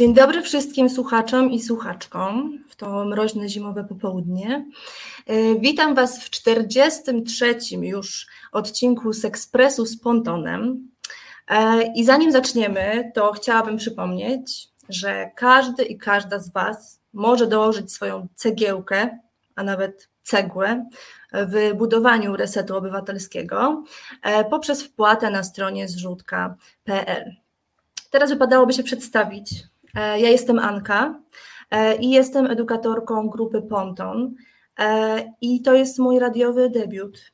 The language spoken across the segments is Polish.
Dzień dobry wszystkim słuchaczom i słuchaczkom w to mroźne zimowe popołudnie. E, witam Was w 43. już odcinku z Ekspresu z Pontonem. E, I zanim zaczniemy, to chciałabym przypomnieć, że każdy i każda z Was może dołożyć swoją cegiełkę, a nawet cegłę w budowaniu resetu obywatelskiego e, poprzez wpłatę na stronie zrzutka.pl. Teraz wypadałoby się przedstawić. E, ja jestem Anka e, i jestem edukatorką grupy Ponton i to jest mój radiowy debiut.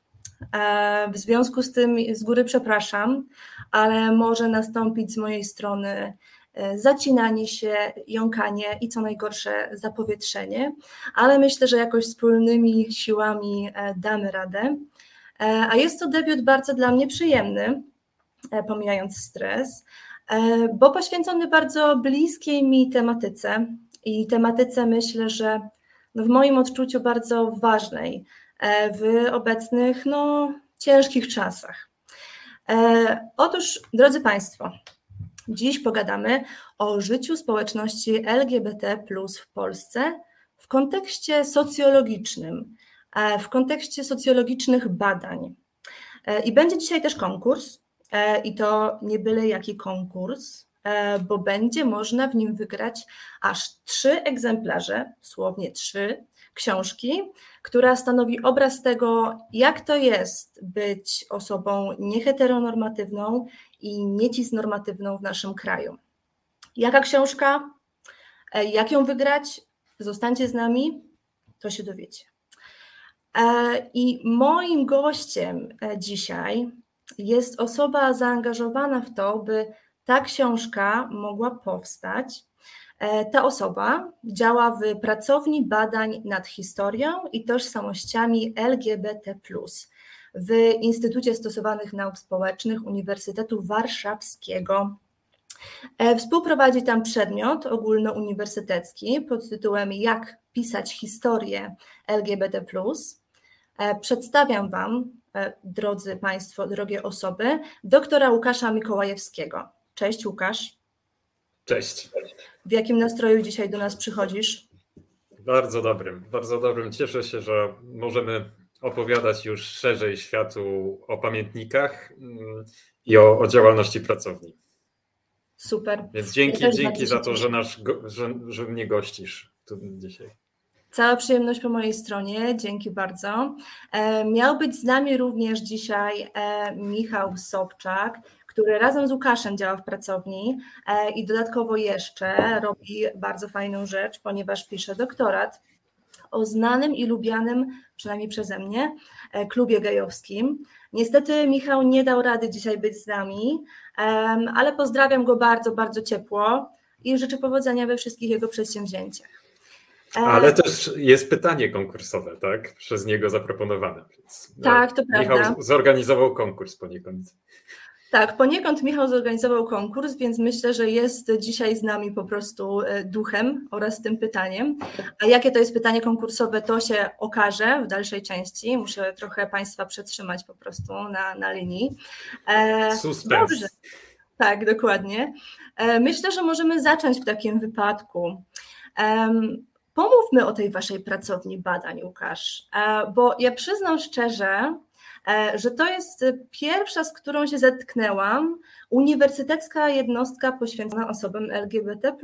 W związku z tym z góry przepraszam, ale może nastąpić z mojej strony E, zacinanie się, jąkanie i co najgorsze zapowietrzenie, ale myślę, że jakoś wspólnymi siłami e, damy radę. E, a jest to debiut bardzo dla mnie przyjemny, pomijając stres, bo poświęcony bardzo bliskiej mi tematyce i tematyce myślę, że no w moim odczuciu bardzo ważnej w obecnych no, ciężkich czasach. Otóż, drodzy Państwo, Dziś pogadamy o życiu społeczności LGBT w Polsce w kontekście socjologicznym, e, w kontekście socjologicznych badań. E, I będzie dzisiaj też konkurs, e, i to nie byle jaki konkurs, bo będzie można w nim wygrać aż trzy egzemplarze, słownie trzy, książki, która stanowi obraz tego, jak to jest być osobą nieheteronormatywną i niecisnormatywną w naszym kraju. Jaka książka? E, jak ją wygrać? Zostańcie z nami, to się dowiecie. E, I moim gościem e, dzisiaj jest osoba zaangażowana w to, by ta książka mogła powstać. Ta osoba działa w pracowni badań nad historią i tożsamościami LGBT w Instytucie Stosowanych Nauk Społecznych Uniwersytetu Warszawskiego. E, współprowadzi tam przedmiot ogólnouniwersytecki pod tytułem Jak pisać historię LGBT. E, przedstawiam Wam, e, drodzy Państwo, drogie osoby, doktora Łukasza Mikołajewskiego. Cześć Łukasz. Cześć. W jakim nastroju dzisiaj do nas przychodzisz? Bardzo dobrym, bardzo dobrym. Cieszę się, że możemy opowiadać już szerzej światu o pamiętnikach mm, i o, o działalności pracowni. Super. Więc dzięki, ja dzięki za to, że, nasz, że, że mnie gościsz tu dzisiaj. Cała przyjemność po mojej stronie, dzięki bardzo. E, miał być z nami również dzisiaj e, Michał Sobczak, który razem z Łukaszem działa w pracowni e, i dodatkowo jeszcze robi bardzo fajną rzecz, ponieważ pisze doktorat o znanym i lubianym, przynajmniej przeze mnie, klubie gejowskim. Niestety Michał nie dał rady dzisiaj być z nami, ale pozdrawiam go bardzo, bardzo ciepło i życzę powodzenia we wszystkich jego przedsięwzięciach. E, ale też jest pytanie konkursowe, tak? Przez niego zaproponowane. Więc tak, to Michał prawda. Michał zorganizował konkurs poniekąd. Tak, poniekąd Michał zorganizował konkurs, więc myślę, że jest dzisiaj z nami po prostu e, duchem oraz tym pytaniem. A jakie to jest pytanie konkursowe, to się okaże w dalszej części. Muszę trochę Państwa przetrzymać po prostu na, na linii. E, Suspens. Dobrze. Tak, dokładnie. E, myślę, że możemy zacząć w takim wypadku. Pomówmy o tej Waszej pracowni badań, Łukasz, bo ja przyznam szczerze, E, że to jest pierwsza, z którą się zetknęłam, uniwersytecka jednostka poświęcona osobom LGBT.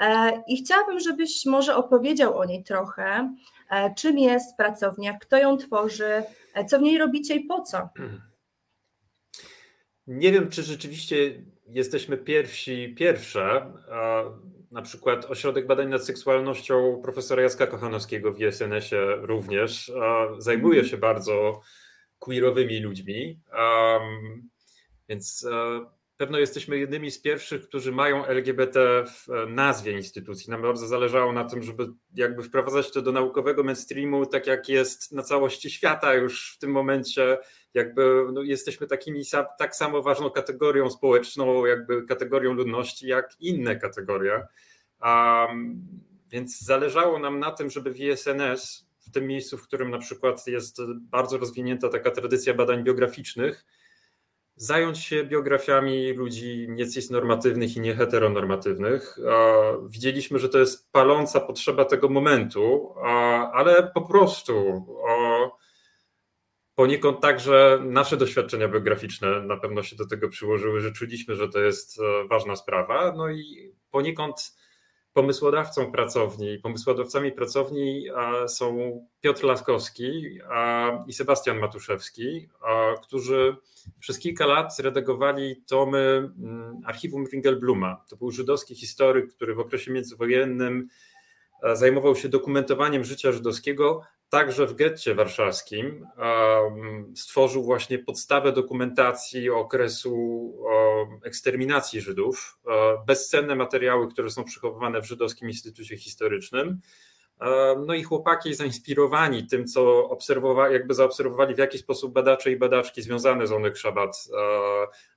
E, I chciałabym, żebyś może opowiedział o niej trochę. E, czym jest pracownia, kto ją tworzy, co w niej robicie i po co? Nie wiem, czy rzeczywiście jesteśmy pierwsi, pierwsze. Na przykład Ośrodek Badań nad Seksualnością profesora Jacka Kochanowskiego w ISNS-ie również zajmuje mhm. się bardzo queerowymi ludźmi. Więc um, pewno jesteśmy jednymi z pierwszych, którzy mają LGBT w e, nazwie instytucji. Nam bardzo zależało na tym, żeby jakby wprowadzać to do naukowego mainstreamu, tak jak jest na całości świata już w tym momencie. Jakby no, jesteśmy takimi tak samo ważną kategorią społeczną, jakby kategorią ludności, jak inne kategorie. Um, więc zależało nam na tym, żeby w ISNS w tym miejscu, w którym na przykład jest bardzo rozwinięta taka tradycja badań biograficznych, zająć się biografiami ludzi niecisnormatywnych i nieheteronormatywnych. Widzieliśmy, że to jest paląca potrzeba tego momentu, ale po prostu poniekąd także nasze doświadczenia biograficzne na pewno się do tego przyłożyły, że czuliśmy, że to jest e, ważna sprawa. No i poniekąd pomysłodawcą pracowni, pomysłodawcami pracowni są Piotr Laskowski i Sebastian Matuszewski, którzy przez kilka lat zredagowali tomy mm, archiwum Ringelbluma. To był żydowski historyk, który w okresie międzywojennym zajmował się dokumentowaniem życia żydowskiego także w getcie warszawskim. Stworzył właśnie podstawę dokumentacji okresu eksterminacji Żydów, bezcenne materiały, które są przechowywane w Żydowskim Instytucie Historycznym. No i chłopaki zainspirowani tym, co obserwowali, jakby zaobserwowali, w jaki sposób badacze i badaczki związane z Onek Szabat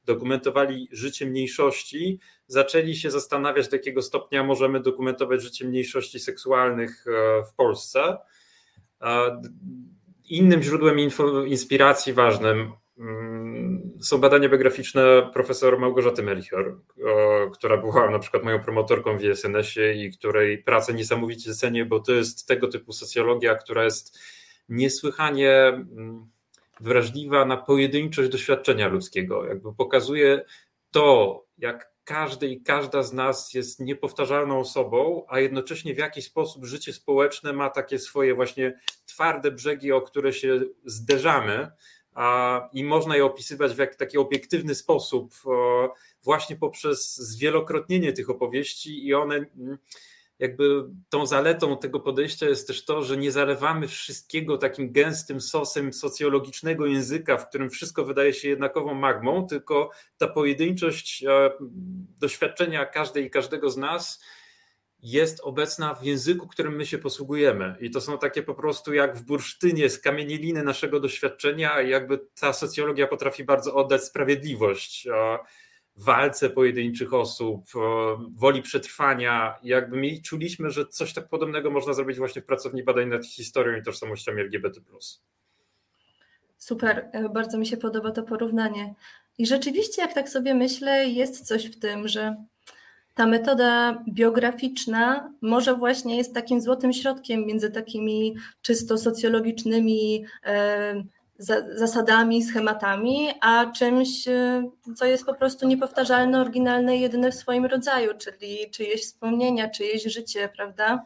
dokumentowali życie mniejszości, zaczęli się zastanawiać, do jakiego stopnia możemy dokumentować życie mniejszości seksualnych e, w Polsce. Innym źródłem inspiracji ważnym mm, są badania biograficzne profesor Małgorzaty Melchior, która była na przykład moją promotorką w ISNS-ie i której pracę niesamowicie cenię, bo to jest tego typu socjologia, która jest niesłychanie mm, wrażliwa na pojedynczość doświadczenia ludzkiego. Jakby pokazuje to, jak każdy i każda z nas jest niepowtarzalną osobą, a jednocześnie w jakiś sposób życie społeczne ma takie swoje właśnie twarde brzegi, o które się zderzamy. A, I można je opisywać w jak, taki obiektywny sposób, właśnie poprzez zwielokrotnienie tych opowieści, i one mm, jakby tą zaletą tego podejścia jest też to, że nie zalewamy wszystkiego takim gęstym sosem socjologicznego języka, w którym wszystko wydaje się jednakową magmą, tylko ta pojedynczość e, doświadczenia każdej i każdego z nas jest obecna w języku, którym my się posługujemy. I to są takie po prostu jak w bursztynie skamieniliny naszego doświadczenia, jakby ta socjologia potrafi bardzo oddać sprawiedliwość walce pojedynczych osób, woli przetrwania. Jakby mi czuliśmy, że coś tak podobnego można zrobić właśnie w pracowni badań nad historią i tożsamościami LGBT. Super, e, bardzo mi się podoba to porównanie. I rzeczywiście, jak tak sobie myślę, jest coś w tym, że ta metoda biograficzna może właśnie jest takim złotym środkiem między takimi czysto socjologicznymi e, zasadami, schematami, a czymś, y, co jest po prostu niepowtarzalne, oryginalne jedyne w swoim rodzaju, czyli czyjeś wspomnienia, czyjeś życie, prawda?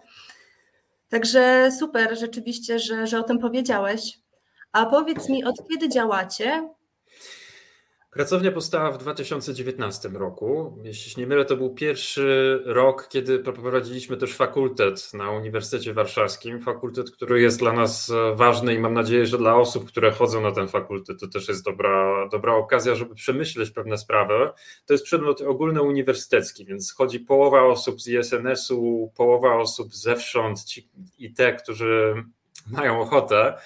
Także super rzeczywiście, że, że o tym powiedziałeś. A powiedz mi, od kiedy działacie? Pracownia powstała w 2019 roku. Jeśli się nie mylę, to był pierwszy rok, kiedy prowadziliśmy też fakultet na Uniwersytecie Warszawskim. Fakultet, który jest dla nas ważny i mam nadzieję, że dla osób, które chodzą na ten fakultet, to też jest dobra, dobra okazja, żeby przemyśleć pewne sprawy. To jest przedmiot ogólnouniwersytecki, więc chodzi połowa osób z ISNS-u, połowa osób zewsząd ci, i te, którzy mają ochotę.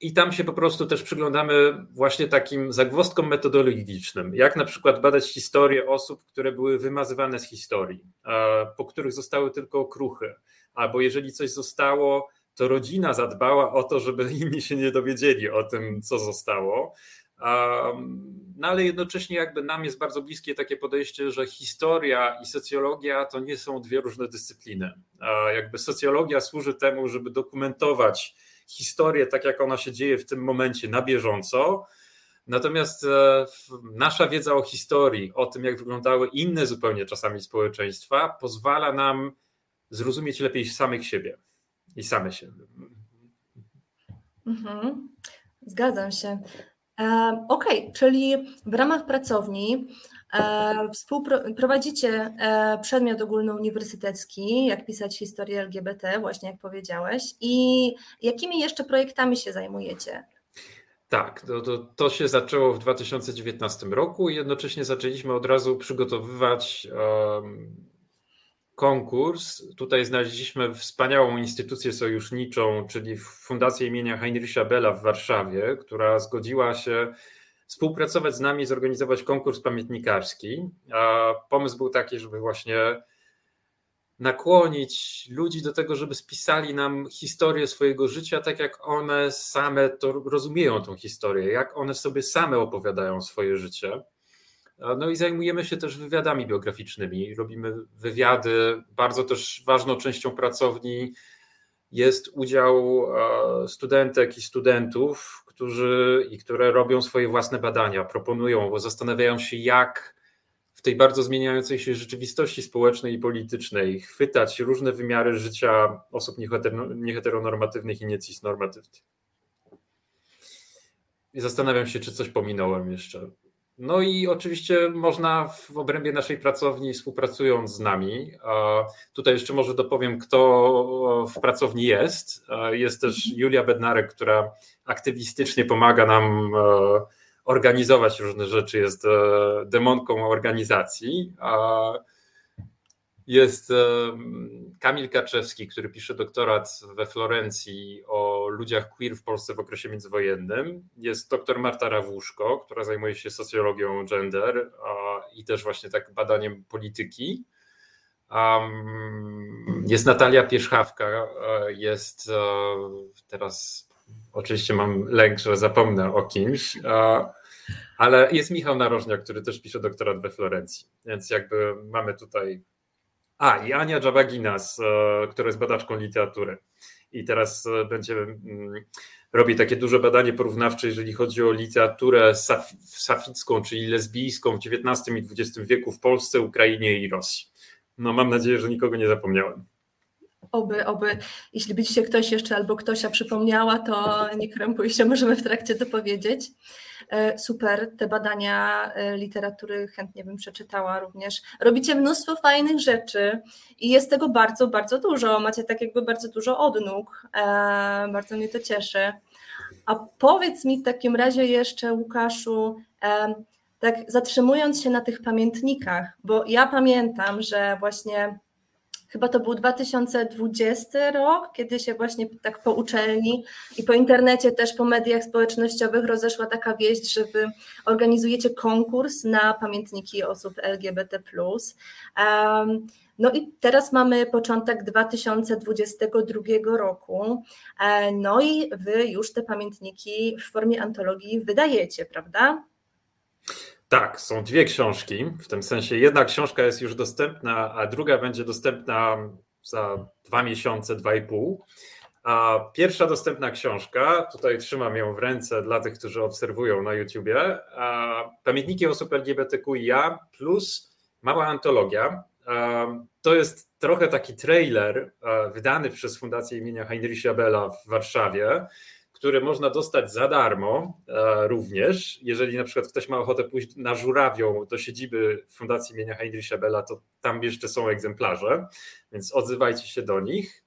I tam się po prostu też przyglądamy właśnie takim zagwozdkom metodologicznym, jak na przykład badać historię osób, które były wymazywane z historii, po których zostały tylko okruchy, albo jeżeli coś zostało, to rodzina zadbała o to, żeby inni się nie dowiedzieli o tym, co zostało. No ale jednocześnie jakby nam jest bardzo bliskie takie podejście, że historia i socjologia to nie są dwie różne dyscypliny. Jakby socjologia służy temu, żeby dokumentować historię tak, jak ona się dzieje w tym momencie na bieżąco. Natomiast e, nasza wiedza o historii, o tym, jak wyglądały inne zupełnie czasami społeczeństwa, pozwala nam zrozumieć lepiej samych siebie i same siebie. Mhm. Zgadzam się. E, okej, okay, czyli w ramach pracowni E, Prowadzicie e, przedmiot ogólnouniwersytecki, jak pisać historię LGBT, właśnie jak powiedziałeś. I jakimi jeszcze projektami się zajmujecie? Tak, to, to, to, się zaczęło w 2019 roku i jednocześnie zaczęliśmy od razu przygotowywać um, konkurs. Tutaj znaleźliśmy wspaniałą instytucję sojuszniczą, czyli Fundację imienia Heinricha Bella w Warszawie, która zgodziła się współpracować z nami, zorganizować konkurs pamiętnikarski. A pomysł był taki, żeby właśnie nakłonić ludzi do tego, żeby spisali nam historię swojego życia, tak jak one same to rozumieją tą historię, jak one sobie same opowiadają swoje życie. No i zajmujemy się też wywiadami biograficznymi. Robimy wywiady. Bardzo też ważną częścią pracowni jest udział studentek i studentów, którzy i które robią swoje własne badania, proponują, bo zastanawiają się, jak w tej bardzo zmieniającej się rzeczywistości społecznej i politycznej chwytać różne wymiary życia osób nieheteronormatywnych i niecisnormatywnych. I zastanawiam się, czy coś pominąłem jeszcze. No i oczywiście można w obrębie naszej pracowni, współpracując z nami, tutaj jeszcze może dopowiem, kto w pracowni jest. Jest też Julia Bednarek, która aktywistycznie pomaga nam e, organizować różne rzeczy, jest e, demonką organizacji. Jest Kamil Kaczewski, który pisze doktorat we Florencji o ludziach queer w Polsce w okresie międzywojennym. Jest doktor Marta Rawuszko, która zajmuje się socjologią gender i też właśnie tak badaniem polityki. Jest Natalia Pierzchawka, jest e, teraz oczywiście mam lęk, że zapomnę o kimś, ale jest Michał Narożniak, który też pisze doktorat we Florencji, więc jakby mamy tutaj a, i Ania Dżabaginas, e, która jest badaczką literatury. I teraz e, będzie mm, robi takie duże badanie porównawcze, jeżeli chodzi o literaturę saficką, czyli lesbijską w XIX i XX wieku w Polsce, Ukrainie i Rosji. No mam nadzieję, że nikogo nie zapomniałem. Oby, oby, jeśli by się ktoś jeszcze albo ktośa przypomniała, to nie krępuj się, możemy w trakcie to powiedzieć. E, super, te badania e, literatury chętnie bym przeczytała również. Robicie mnóstwo fajnych rzeczy i jest tego bardzo, bardzo dużo. Macie tak jakby bardzo dużo odnóg. E, bardzo mnie to cieszy. A powiedz mi w takim razie jeszcze, Łukaszu, tak zatrzymując się na tych pamiętnikach, bo ja pamiętam, że właśnie chyba to był 2020 rok, kiedy się właśnie tak po uczelni i po internecie, też po mediach społecznościowych rozeszła taka wieść, że wy organizujecie konkurs na pamiętniki osób LGBT. Um, no i teraz mamy początek 2022 roku. E, no i wy już te pamiętniki w formie antologii wydajecie, prawda? Tak, są dwie książki. W tym sensie jedna książka jest już dostępna, a druga będzie dostępna za dwa miesiące, dwa i pół. A pierwsza dostępna książka, tutaj trzymam ją w ręce dla tych, którzy obserwują na YouTubie, Pamiętniki osób LGBTQIA plus mała antologia. To jest trochę taki trailer wydany przez Fundację imienia Heinricha Bella w Warszawie które można dostać za darmo e, również. Jeżeli na przykład ktoś ma ochotę pójść na żurawią do siedziby Fundacji imienia Heinricha Bella, to tam jeszcze są egzemplarze, więc odzywajcie się do nich.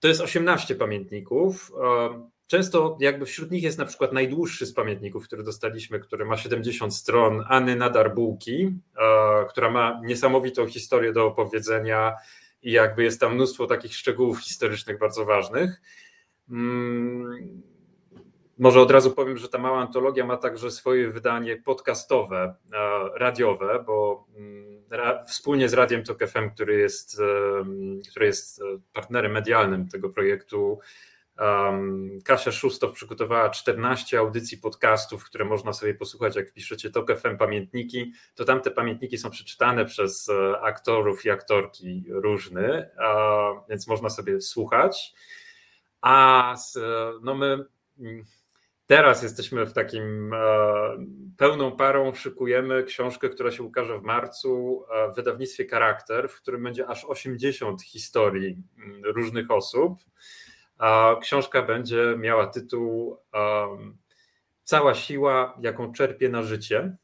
To jest 18 pamiętników. Często jakby wśród nich jest na przykład najdłuższy z pamiętników, który dostaliśmy, który ma 70 stron, Anny Nadarbułki, która ma niesamowitą historię do opowiedzenia i jakby jest tam mnóstwo takich szczegółów historycznych bardzo ważnych. Mm, może od razu powiem, że ta mała antologia ma także swoje wydanie podcastowe, e, radiowe, bo mm, wspólnie z Radiem Tok FM, który jest, który jest e, partnerem medialnym tego projektu, Kasia Szustow przygotowała 14 audycji podcastów, które można sobie posłuchać, jak piszecie Tok FM pamiętniki, to tamte pamiętniki są przeczytane przez e, aktorów i aktorki różne, więc można sobie słuchać. A z, no my mm, teraz jesteśmy w takim e, pełną parą, szykujemy książkę, która się ukaże w marcu w wydawnictwie Charakter, w którym będzie aż 80 historii mm, różnych osób. Książka będzie miała tytuł Cała siła, jaką czerpie na życie.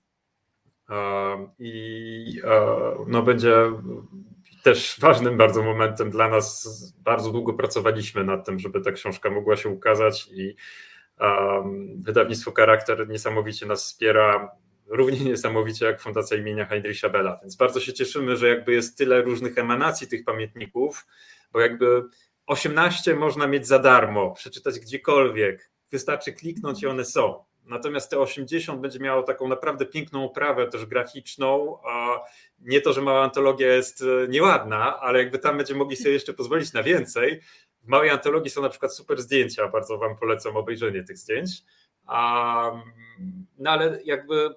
I e, no, będzie też ważnym bardzo momentem dla nas. Bardzo długo pracowaliśmy nad tym, żeby ta książka mogła się ukazać i um, wydawnictwo Charakter niesamowicie nas wspiera, równie niesamowicie jak Fundacja imienia Heinricha Bella, więc bardzo się cieszymy, że jakby jest tyle różnych emanacji tych pamiętników, bo jakby 18 można mieć za darmo, przeczytać gdziekolwiek, wystarczy kliknąć i one są. Natomiast te 80 będzie miało taką naprawdę piękną oprawę też graficzną. Nie to, że mała antologia jest e, nieładna, ale jakby tam będziemy mogli sobie jeszcze pozwolić na więcej. W małej antologii są na przykład super zdjęcia, bardzo Wam polecam obejrzenie tych zdjęć. No ale jakby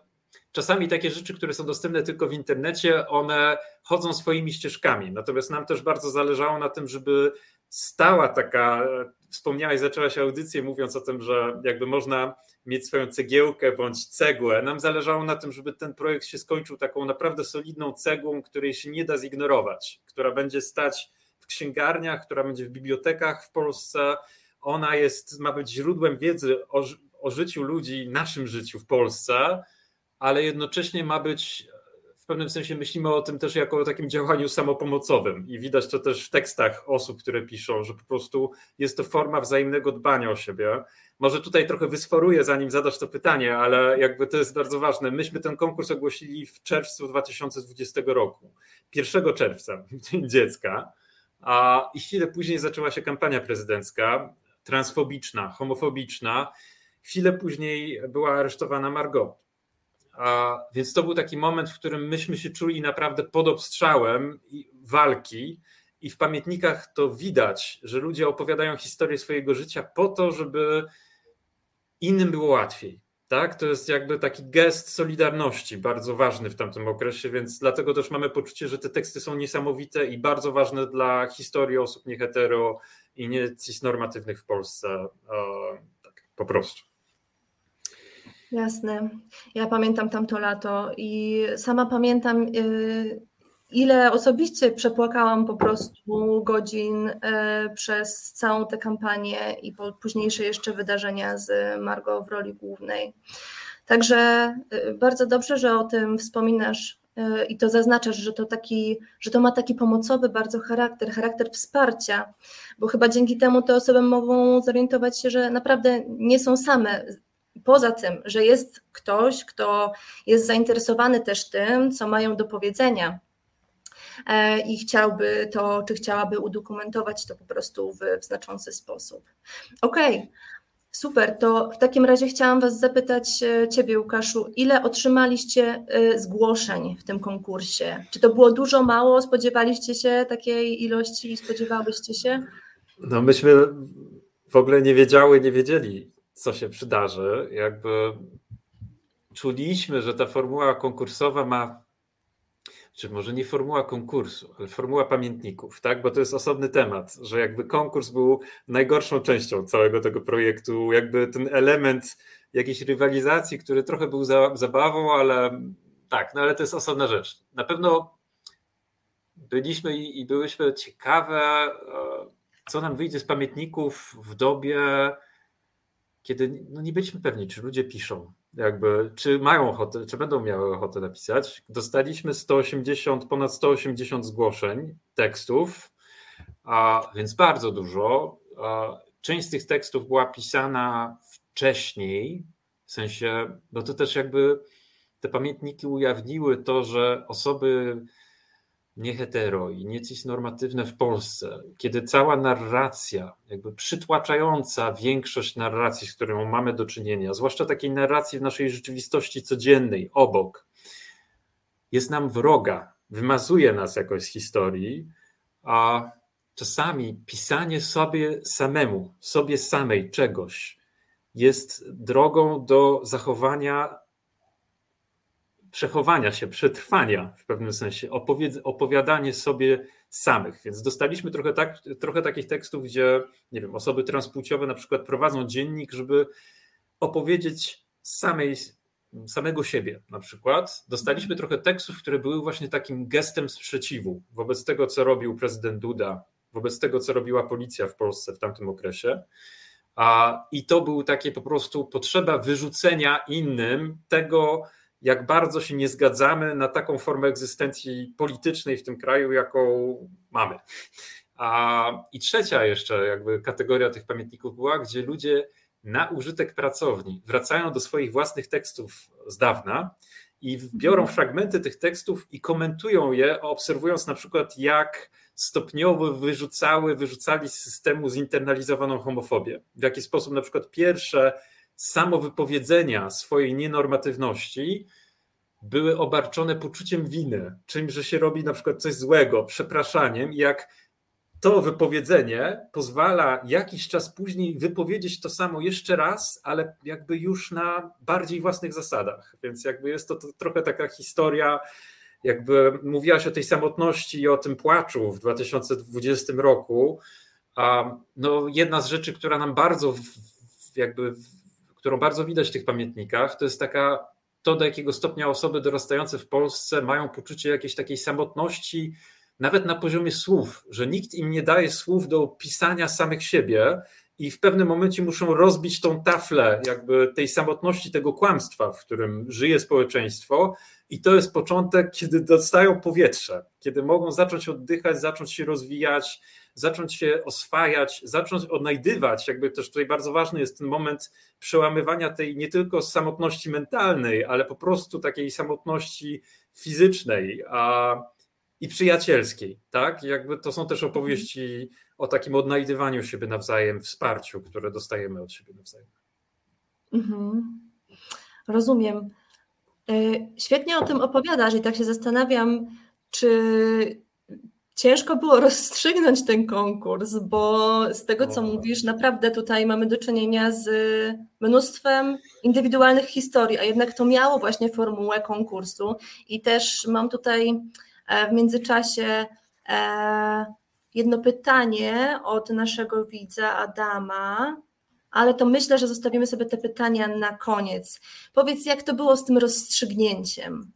czasami takie rzeczy, które są dostępne tylko w internecie, one chodzą swoimi ścieżkami. Natomiast nam też bardzo zależało na tym, żeby stała taka, wspomniałeś, zaczęłaś audycję mówiąc o tym, że jakby można mieć swoją cegiełkę bądź cegłę. Nam zależało na tym, żeby ten projekt się skończył taką naprawdę solidną cegłą, której się nie da zignorować, która będzie stać w księgarniach, która będzie w bibliotekach w Polsce. Ona jest, ma być źródłem wiedzy o, o życiu ludzi, naszym życiu w Polsce, ale jednocześnie ma być pewnym sensie myślimy o tym też jako o takim działaniu samopomocowym i widać to też w tekstach osób, które piszą, że po prostu jest to forma wzajemnego dbania o siebie. Może tutaj trochę wysforuję, zanim zadasz to pytanie, ale jakby to jest bardzo ważne. Myśmy ten konkurs ogłosili w czerwcu 2020 roku, 1 czerwca, Dzień Dziecka, a chwilę później zaczęła się kampania prezydencka, transfobiczna, homofobiczna. Chwilę później była aresztowana Margot więc to był taki moment, w którym myśmy się czuli naprawdę pod obstrzałem walki. I w pamiętnikach to widać, że ludzie opowiadają historię swojego życia po to, żeby innym było łatwiej. Tak? To jest jakby taki gest solidarności, bardzo ważny w tamtym okresie, więc dlatego też mamy poczucie, że te teksty są niesamowite i bardzo ważne dla historii osób niehetero i nie cisnormatywnych w Polsce. Tak, po prostu. Jasne. Ja pamiętam tamto lato i sama pamiętam, y, ile osobiście przepłakałam po prostu godzin y, przez całą tę kampanię i późniejsze jeszcze wydarzenia z Margo w roli głównej. Także y, bardzo dobrze, że o tym wspominasz i to zaznaczasz, że to, taki, że to ma taki pomocowy bardzo charakter, charakter wsparcia, bo chyba dzięki temu te osoby mogą zorientować się, że naprawdę nie są same poza tym, że jest ktoś, kto jest zainteresowany też tym, co mają do powiedzenia e, i chciałby to, czy chciałaby udokumentować to po prostu w, znaczący sposób. Okej. Okay. Super, to w takim razie chciałam Was zapytać e, Ciebie, Łukaszu, ile otrzymaliście e, zgłoszeń w tym konkursie? Czy to było dużo, mało? Spodziewaliście się takiej ilości i spodziewałyście się? No myśmy w ogóle nie wiedziały, nie wiedzieli, co się przydarzy. Jakby czuliśmy, że ta formuła konkursowa ma, czy może nie formuła konkursu, ale formuła pamiętników, tak? Bo to jest osobny temat, że jakby konkurs był najgorszą częścią całego tego projektu, jakby ten element jakiejś rywalizacji, który trochę był za, zabawą, ale tak, no ale to jest osobna rzecz. Na pewno byliśmy i, i byłyśmy ciekawe, e, co nam wyjdzie z pamiętników w dobie kiedy no nie byliśmy pewni, czy ludzie piszą, jakby, czy mają ochotę, czy będą miały ochotę napisać. Dostaliśmy 180, ponad 180 zgłoszeń tekstów, a, więc bardzo dużo. A, część z tych tekstów była pisana wcześniej, w sensie, no to też jakby te pamiętniki ujawniły to, że osoby nie hetero i nie cisnormatywne w Polsce, kiedy cała narracja, jakby przytłaczająca większość narracji, z którą mamy do czynienia, zwłaszcza takiej narracji w naszej rzeczywistości codziennej, obok, jest nam wroga, wymazuje nas jakoś z historii, a czasami pisanie sobie samemu, sobie samej czegoś jest drogą do zachowania przechowania się, przetrwania w pewnym sensie, opowiadanie sobie samych. Więc dostaliśmy trochę, tak, trochę takich tekstów, gdzie nie wiem, osoby transpłciowe na przykład prowadzą dziennik, żeby opowiedzieć samej, samego siebie na przykład. Dostaliśmy trochę tekstów, które były właśnie takim gestem sprzeciwu wobec tego, co robił prezydent Duda, wobec tego, co robiła policja w Polsce w tamtym okresie. I to był takie po prostu potrzeba wyrzucenia innym tego, jak bardzo się nie zgadzamy na taką formę egzystencji politycznej w tym kraju, jaką mamy. A, I trzecia jeszcze jakby kategoria tych pamiętników była, gdzie ludzie na użytek pracowni wracają do swoich własnych tekstów z dawna i biorą mhm. fragmenty tych tekstów i komentują je, obserwując na przykład jak stopniowo wyrzucały, wyrzucali z systemu zinternalizowaną homofobię. W jaki sposób na przykład pierwsze samo wypowiedzenia swojej nienormatywności były obarczone poczuciem winy, czymś, że się robi na przykład coś złego, przepraszaniem, jak to wypowiedzenie pozwala jakiś czas później wypowiedzieć to samo jeszcze raz, ale jakby już na bardziej własnych zasadach. Więc jakby jest to, to trochę taka historia, jakby mówiłaś o tej samotności i o tym płaczu w 2020 roku. No, jedna z rzeczy, która nam bardzo jakby, którą bardzo widać w tych pamiętnikach, to jest taka to, do jakiego stopnia osoby dorastające w Polsce mają poczucie jakiejś takiej samotności, nawet na poziomie słów, że nikt im nie daje słów do opisania samych siebie i w pewnym momencie muszą rozbić tą taflę jakby tej samotności, tego kłamstwa, w którym żyje społeczeństwo i to jest początek, kiedy dostają powietrze, kiedy mogą zacząć oddychać, zacząć się rozwijać, zacząć się oswajać, zacząć odnajdywać, jakby też tutaj bardzo ważny jest ten moment przełamywania tej nie tylko samotności mentalnej, ale po prostu takiej samotności fizycznej a, i przyjacielskiej, tak? Jakby to są też opowieści o takim odnajdywaniu siebie nawzajem, wsparciu, które dostajemy od siebie nawzajem. Mhm. Rozumiem. E, świetnie o tym opowiadasz i tak się zastanawiam, czy ciężko było rozstrzygnąć ten konkurs, bo z tego, co mówisz, naprawdę tutaj mamy do czynienia z mnóstwem indywidualnych historii, a jednak to miało właśnie formułę konkursu. I też mam tutaj e, w międzyczasie e, jedno pytanie od naszego widza Adama, ale to myślę, że zostawimy sobie te pytania na koniec. Powiedz, jak to było z tym rozstrzygnięciem?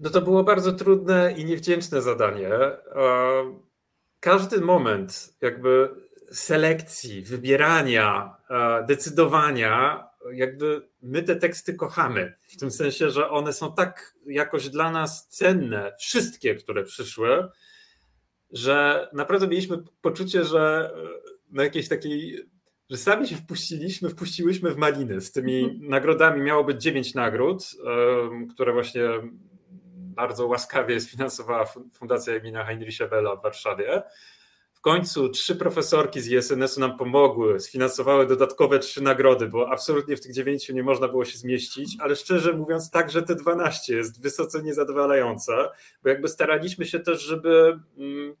No to było bardzo trudne i niewdzięczne zadanie. Każdy moment jakby selekcji, wybierania, decydowania, jakby my te teksty kochamy. W tym sensie, że one są tak jakoś dla nas cenne, wszystkie, które przyszły, że naprawdę mieliśmy poczucie, że na jakiejś takiej, że sami się wpuściliśmy, wpuściłyśmy w maliny z tymi nagrodami. Miało być dziewięć nagród, które właśnie bardzo łaskawie sfinansowała Fundacja Emina Heinricha Bella w Warszawie. W końcu trzy profesorki z ISNS-u nam pomogły, sfinansowały dodatkowe trzy nagrody, bo absolutnie w tych dziewięciu nie można było się zmieścić, ale szczerze mówiąc, także te 12 jest wysoce niezadowalające, bo jakby staraliśmy się też, żeby mm,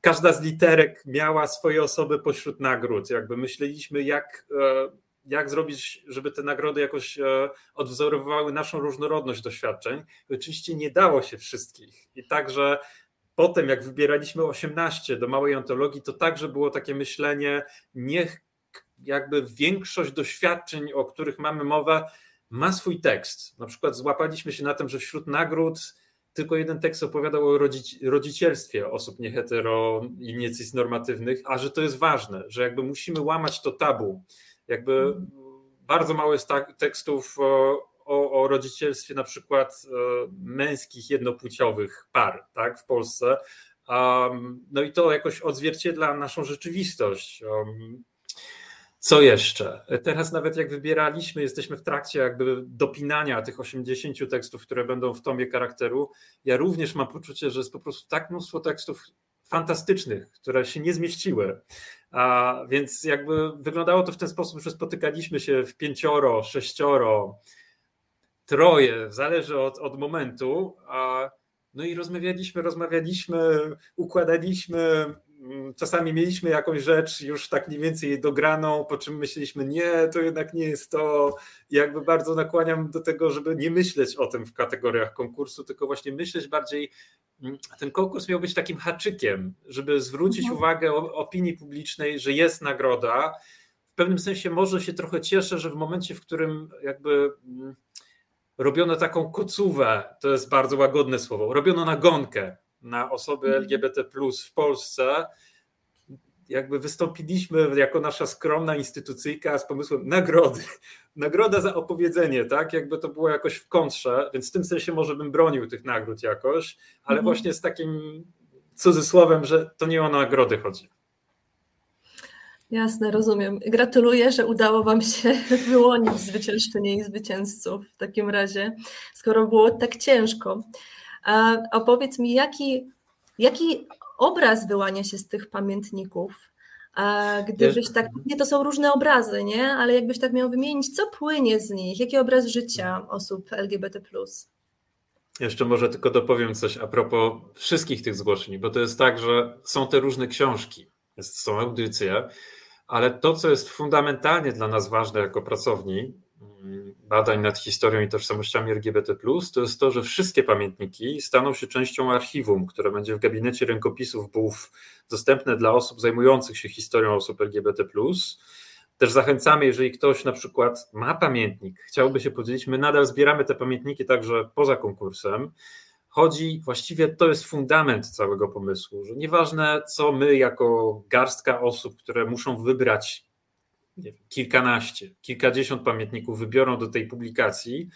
każda z literek miała swoje osoby pośród nagród. Jakby myśleliśmy, jak e, jak zrobić, żeby te nagrody jakoś e, odwzorowywały naszą różnorodność doświadczeń. Oczywiście nie dało się wszystkich. I także potem, jak wybieraliśmy 18 do małej antologii, to także było takie myślenie, niech jakby większość doświadczeń, o których mamy mowę, ma swój tekst. Na przykład złapaliśmy się na tym, że wśród nagród tylko jeden tekst opowiadał o rodzicielstwie osób niehetero i niecisnormatywnych, a że to jest ważne, że jakby musimy łamać to tabu jakby bardzo mało jest tak, tekstów o, o, o, rodzicielstwie na przykład e, męskich, jednopłciowych par tak, w Polsce. Um, no i to jakoś odzwierciedla naszą rzeczywistość. Um, co jeszcze? Teraz nawet jak wybieraliśmy, jesteśmy w trakcie jakby dopinania tych 80 tekstów, które będą w tomie charakteru. Ja również mam poczucie, że jest po prostu tak mnóstwo tekstów fantastycznych, które się nie zmieściły. A więc jakby wyglądało to w ten sposób, że spotykaliśmy się w pięcioro, sześcioro, troje, zależy od, od momentu. A, no i rozmawialiśmy, rozmawialiśmy, układaliśmy. Czasami mieliśmy jakąś rzecz już tak mniej więcej dograną, po czym myśleliśmy, nie, to jednak nie jest to. Jakby bardzo nakłaniam do tego, żeby nie myśleć o tym w kategoriach konkursu, tylko właśnie myśleć bardziej, ten konkurs miał być takim haczykiem, żeby zwrócić mhm. uwagę opinii publicznej, że jest nagroda. W pewnym sensie może się trochę cieszę, że w momencie, w którym jakby mm, robiono taką kocówę, to jest bardzo łagodne słowo, robiono nagonkę na osoby mhm. LGBT w Polsce, jakby wystąpiliśmy jako nasza skromna instytucyjka z pomysłem nagrody. Nagroda za opowiedzenie, tak? Jakby to było jakoś w kontrze, więc w tym sensie może bym bronił tych nagród jakoś, ale mhm. właśnie z takim cudzysłowem, że to nie o nagrody chodzi. Jasne, rozumiem. Gratuluję, że udało Wam się wyłonić zwyciężczynie i zwycięzców w takim razie, skoro było tak ciężko. Opowiedz mi, jaki, jaki obraz wyłania się z tych pamiętników. Gdybyś tak, nie to są różne obrazy, nie? Ale jakbyś tak miał wymienić, co płynie z nich, jaki obraz życia osób LGBT+. Jeszcze może tylko dopowiem coś a propos wszystkich tych zgłoszeń, bo to jest tak, że są te różne książki, są audycje, ale to, co jest fundamentalnie dla nas ważne jako pracowni badań nad historią i tożsamościami LGBT, to jest to, że wszystkie pamiętniki staną się częścią archiwum, które będzie w gabinecie rękopisów BUF dostępne dla osób zajmujących się historią osób LGBT. Też zachęcamy, jeżeli ktoś na przykład ma pamiętnik, chciałby się podzielić, my nadal zbieramy te pamiętniki także poza konkursem. Chodzi, właściwie to jest fundament całego pomysłu, że nieważne co my jako garstka osób, które muszą wybrać wiem, kilkanaście, kilkadziesiąt pamiętników wybiorą do tej publikacji,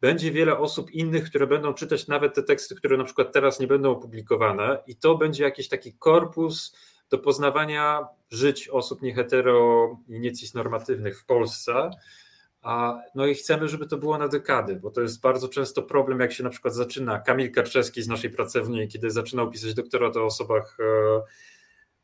będzie wiele osób innych, które będą czytać nawet te teksty, które na przykład teraz nie będą opublikowane, i to będzie jakiś taki korpus do poznawania żyć osób niehetero i niecisnormatywnych w Polsce. A, no i chcemy, żeby to było na dekady, bo to jest bardzo często problem, jak się na przykład zaczyna. Kamil Kaczewski z naszej pracowni, kiedy zaczynał pisać doktorat o osobach e,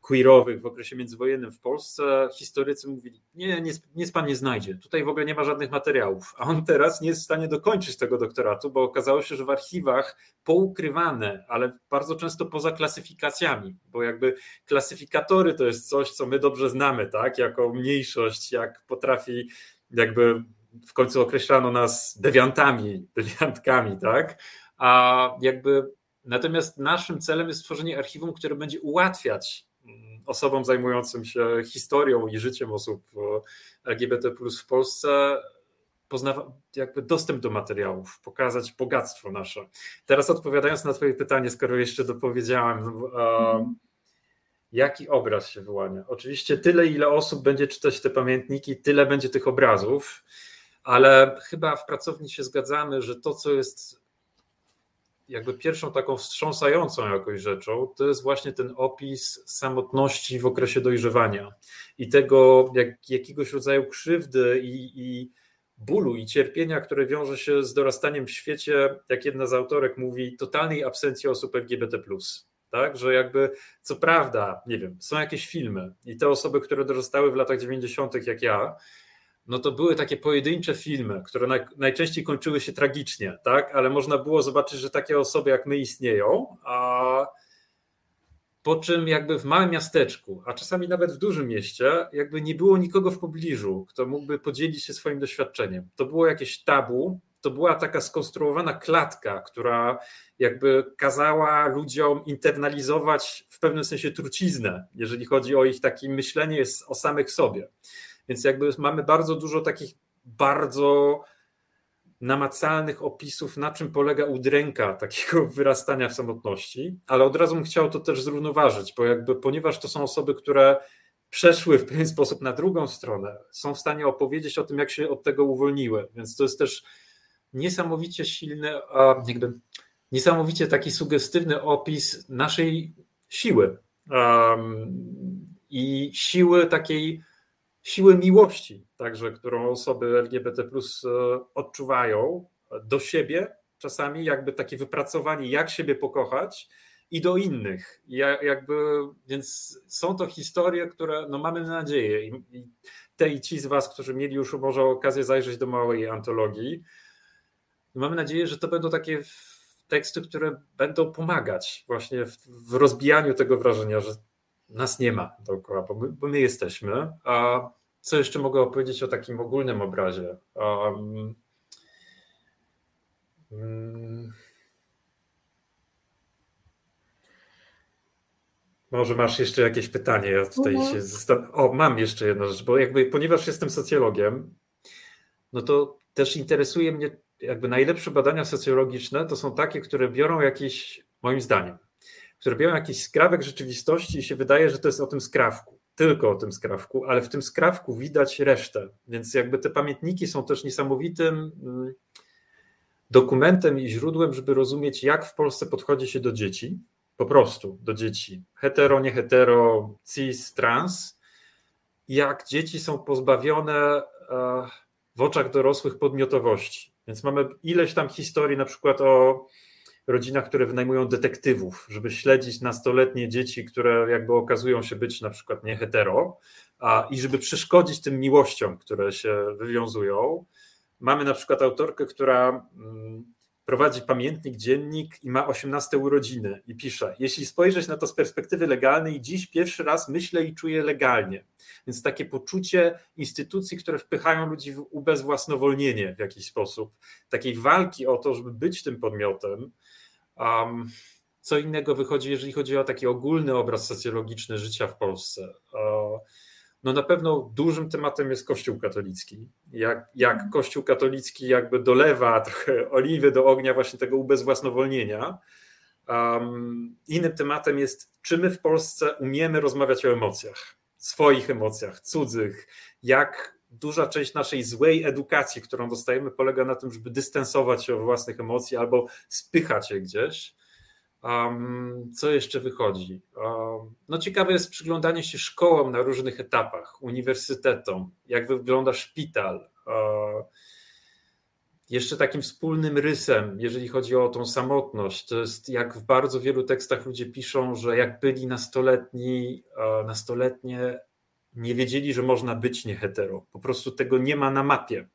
queerowych w okresie międzywojennym w Polsce, historycy mówili, nie, nic, nic pan nie znajdzie, tutaj w ogóle nie ma żadnych materiałów, a on teraz nie jest w stanie dokończyć tego doktoratu, bo okazało się, że w archiwach poukrywane, ale bardzo często poza klasyfikacjami, bo jakby klasyfikatory to jest coś, co my dobrze znamy, tak, jako mniejszość, jak potrafi jakby w końcu określano nas dewiantami, dewiantkami, tak, a jakby Natomiast naszym celem jest stworzenie archiwum, które będzie ułatwiać osobom zajmującym się historią i życiem osób LGBT w Polsce poznawa, jakby dostęp do materiałów, pokazać bogactwo nasze. Teraz odpowiadając na Twoje pytanie, skoro jeszcze dopowiedziałem, mm. jaki obraz się wyłania? Oczywiście tyle, ile osób będzie czytać te pamiętniki, tyle będzie tych obrazów, ale chyba w pracowni się zgadzamy, że to, co jest jakby pierwszą taką wstrząsającą jakoś rzeczą, to jest właśnie ten opis samotności w okresie dojrzewania i tego jak, jakiegoś rodzaju krzywdy i, i bólu i cierpienia, które wiąże się z dorastaniem w świecie, jak jedna z autorek mówi, totalnej absencji osób LGBT. Tak, że jakby co prawda, nie wiem, są jakieś filmy i te osoby, które dorastały w latach 90., jak ja, no to były takie pojedyncze filmy, które naj, najczęściej kończyły się tragicznie, tak? ale można było zobaczyć, że takie osoby jak my istnieją, a po czym jakby w małym miasteczku, a czasami nawet w dużym mieście, jakby nie było nikogo w pobliżu, kto mógłby podzielić się swoim doświadczeniem. To było jakieś tabu, to była taka skonstruowana klatka, która jakby kazała ludziom internalizować w pewnym sensie truciznę, jeżeli chodzi o ich takie myślenie o samych sobie. Więc jakby mamy bardzo dużo takich bardzo namacalnych opisów, na czym polega udręka takiego wyrastania w samotności, ale od razu bym chciał to też zrównoważyć, bo jakby ponieważ to są osoby, które przeszły w pewien sposób na drugą stronę, są w stanie opowiedzieć o tym, jak się od tego uwolniły, więc to jest też niesamowicie silny, jakby niesamowicie taki sugestywny opis naszej siły. Um, i siły takiej siły miłości, także którą osoby LGBT e, odczuwają do siebie, czasami jakby takie wypracowanie, jak siebie pokochać i do innych. I jakby, więc są to historie, które no mamy nadzieję i, i te i ci z Was, którzy mieli już może okazję zajrzeć do małej antologii, mamy nadzieję, że to będą takie teksty, które będą pomagać właśnie w, w rozbijaniu tego wrażenia, że nas nie ma dookoła, bo my, bo my jesteśmy. A co jeszcze mogę opowiedzieć o takim ogólnym obrazie? Um, um, może masz jeszcze jakieś pytanie? Ja tutaj mhm. się zastan- O, mam jeszcze jedną rzecz, bo jakby ponieważ jestem socjologiem, no to też interesuje mnie, jakby najlepsze badania socjologiczne to są takie, które biorą jakiś, moim zdaniem, które jakiś skrawek rzeczywistości i się wydaje, że to jest o tym skrawku, tylko o tym skrawku, ale w tym skrawku widać resztę. Więc jakby te pamiętniki są też niesamowitym mm, dokumentem i źródłem, żeby rozumieć, jak w Polsce podchodzi się do dzieci, po prostu do dzieci, hetero, nie hetero, cis, trans, jak dzieci są pozbawione e, w oczach dorosłych podmiotowości. Więc mamy ileś tam historii, na przykład o rodzinach, które wynajmują detektywów, żeby śledzić nastoletnie dzieci, które jakby okazują się być na przykład nie hetero, a, i żeby przeszkodzić tym miłościom, które się wywiązują. Mamy na przykład autorkę, która mm, prowadzi pamiętnik, dziennik i ma 18 urodziny i pisze: Jeśli spojrzeć na to z perspektywy legalnej, dziś pierwszy raz myślę i czuję legalnie. Więc takie poczucie instytucji, które wpychają ludzi w ubezwłasnowolnienie w jakiś sposób, takiej walki o to, żeby być tym podmiotem. Um, co innego wychodzi, jeżeli chodzi o taki ogólny obraz socjologiczny życia w Polsce. No na pewno dużym tematem jest Kościół katolicki. Jak, jak mhm. Kościół katolicki jakby dolewa trochę oliwy do ognia właśnie tego ubezwłasnowolnienia. Um, innym tematem jest, czy my w Polsce umiemy rozmawiać o emocjach, swoich emocjach, cudzych, jak duża część naszej złej edukacji, którą dostajemy, polega na tym, żeby dystansować się od własnych emocji albo spychać je gdzieś. Um, co jeszcze wychodzi? Um, no ciekawe jest przyglądanie się szkołom na różnych etapach, uniwersytetom, jak wygląda szpital. Um, jeszcze takim wspólnym rysem, jeżeli chodzi o tą samotność, to jest jak w bardzo wielu tekstach ludzie piszą, że jak byli nastoletni, nastoletnie, nie wiedzieli, że można być niehetero. Po prostu tego nie ma na mapie.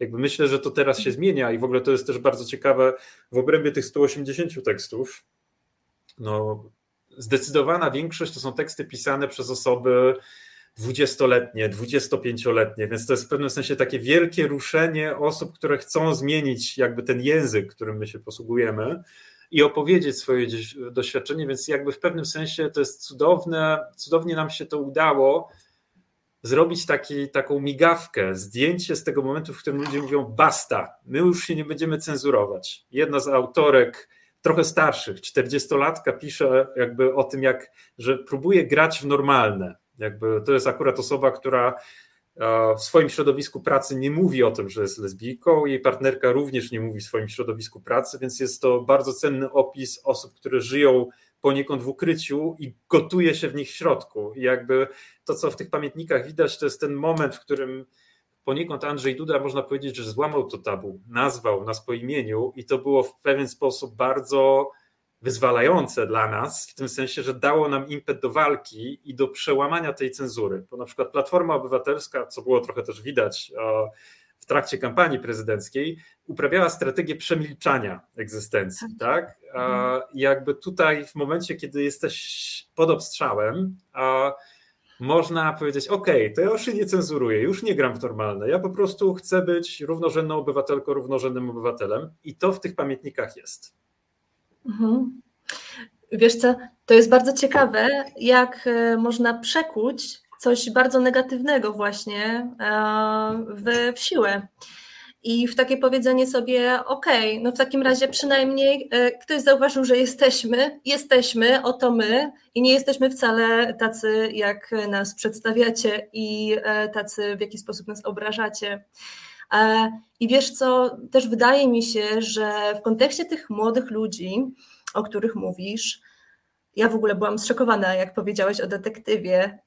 Jakby myślę, że to teraz się zmienia i w ogóle to jest też bardzo ciekawe w obrębie tych 180 tekstów no, zdecydowana większość to są teksty pisane przez osoby dwudziestoletnie, dwudziestopięcioletnie, więc to jest w pewnym sensie takie wielkie ruszenie osób, które chcą zmienić jakby ten język, którym my się posługujemy i opowiedzieć swoje doświadczenie, więc jakby w pewnym sensie to jest cudowne, cudownie nam się to udało zrobić taki, taką migawkę, zdjęcie z tego momentu, w którym ludzie mówią basta, my już się nie będziemy cenzurować. Jedna z autorek trochę starszych, 40-latka pisze jakby o tym, jak, że próbuje grać w normalne. Jakby to jest akurat osoba, która e, w swoim środowisku pracy nie mówi o tym, że jest lesbijką, jej partnerka również nie mówi w swoim środowisku pracy, więc jest to bardzo cenny opis osób, które żyją poniekąd w ukryciu i gotuje się w nich w środku. I jakby to, co w tych pamiętnikach widać, to jest ten moment, w którym poniekąd Andrzej Duda można powiedzieć, że złamał to tabu, nazwał nas po imieniu i to było w pewien sposób bardzo wyzwalające dla nas, w tym sensie, że dało nam impet do walki i do przełamania tej cenzury. Bo na przykład Platforma Obywatelska, co było trochę też widać w trakcie kampanii prezydenckiej, uprawiała strategię przemilczania egzystencji, tak? tak? I jakby tutaj w momencie, kiedy jesteś pod obstrzałem, można powiedzieć, ok, to ja już się nie cenzuruję, już nie gram w normalne, ja po prostu chcę być równorzędną obywatelką, równorzędnym obywatelem i to w tych pamiętnikach jest. Mhm. Wiesz co, to jest bardzo ciekawe, jak e, można przekuć coś bardzo negatywnego właśnie e, w, w siłę i w takie powiedzenie sobie, okej, no w takim razie przynajmniej e, ktoś zauważył, że jesteśmy, jesteśmy, oto my i nie jesteśmy wcale tacy, jak nas przedstawiacie i e, tacy, w jaki sposób nas obrażacie. E, I wiesz co, też wydaje mi się, że w kontekście tych młodych ludzi, o których mówisz, ja w ogóle byłam zszokowana, jak powiedziałeś o detektywie,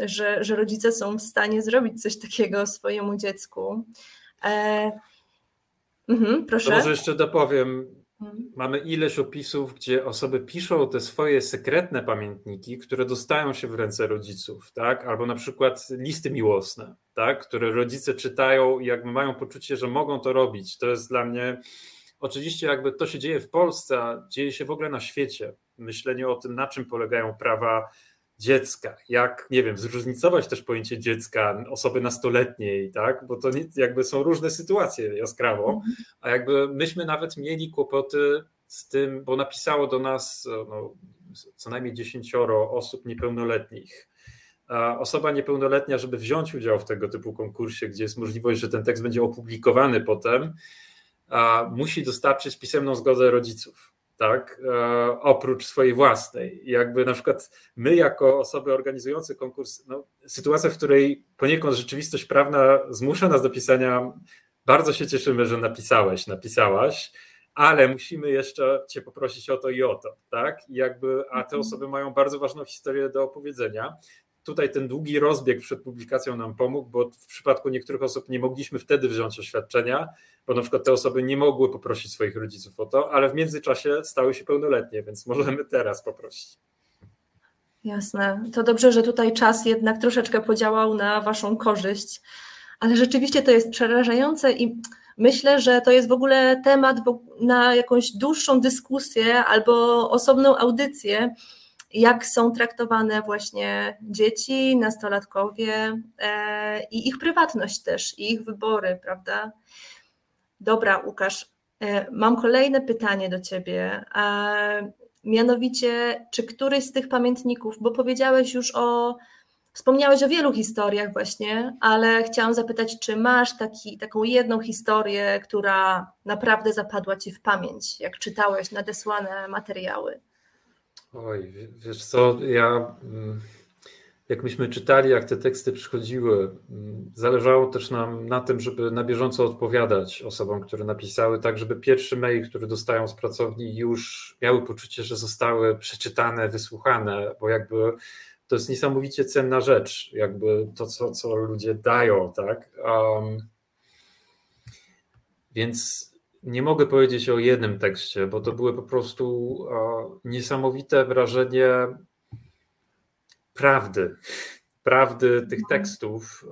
że, że rodzice są w stanie zrobić coś takiego swojemu dziecku. E... Mhm, proszę. To może jeszcze dopowiem. Mhm. Mamy ileś opisów, gdzie osoby piszą te swoje sekretne pamiętniki, które dostają się w ręce rodziców, tak? Albo na przykład listy miłosne, tak? Które rodzice czytają i jakby mają poczucie, że mogą to robić. To jest dla mnie. Oczywiście, jakby to się dzieje w Polsce, dzieje się w ogóle na świecie. Myślenie o tym, na czym polegają prawa dziecka, jak, nie wiem, zróżnicować też pojęcie dziecka, osoby nastoletniej, tak, bo to jakby są różne sytuacje jaskrawo, mhm. a jakby myśmy nawet mieli kłopoty z tym, bo napisało do nas no, co najmniej dziesięcioro osób niepełnoletnich. A osoba niepełnoletnia, żeby wziąć udział w tego typu konkursie, gdzie jest możliwość, że ten tekst będzie opublikowany potem, musi dostarczyć pisemną zgodę rodziców tak, e, oprócz swojej własnej. Jakby na przykład my, jako osoby organizujące konkurs, no, sytuacja, w której poniekąd rzeczywistość prawna zmusza nas do pisania, bardzo się cieszymy, że napisałeś, napisałaś, ale musimy jeszcze Cię poprosić o to i o to, tak? I jakby, a te mhm. osoby mają bardzo ważną historię do opowiedzenia. Tutaj ten długi rozbieg przed publikacją nam pomógł, bo w przypadku niektórych osób nie mogliśmy wtedy wziąć oświadczenia, bo na przykład te osoby nie mogły poprosić swoich rodziców o to, ale w międzyczasie stały się pełnoletnie, więc możemy teraz poprosić. Jasne. To dobrze, że tutaj czas jednak troszeczkę podziałał na Waszą korzyść, ale rzeczywiście to jest przerażające i myślę, że to jest w ogóle temat na jakąś dłuższą dyskusję albo osobną audycję, jak są traktowane właśnie dzieci, nastolatkowie e, i ich prywatność też, i ich wybory, prawda? Dobra, Łukasz, e, mam kolejne pytanie do Ciebie. Mianowicie, czy któryś z tych pamiętników, bo powiedziałeś już o, wspomniałeś o wielu historiach właśnie, ale chciałam zapytać, czy masz taki, taką jedną historię, która naprawdę zapadła Ci w pamięć, jak czytałeś nadesłane materiały? Oj, wiesz co, ja mm, jak myśmy czytali, jak te teksty przychodziły, mm, zależało też nam na tym, żeby na bieżąco odpowiadać osobom, które napisały, tak żeby pierwszy mail, który dostają z pracowni, już miały poczucie, że zostały przeczytane, wysłuchane, bo jakby to jest niesamowicie cenna rzecz, jakby to, co, co ludzie dają, tak? Um, więc nie mogę powiedzieć o jednym tekście, bo to były po prostu niesamowite wrażenie prawdy, prawdy tych mhm. tekstów,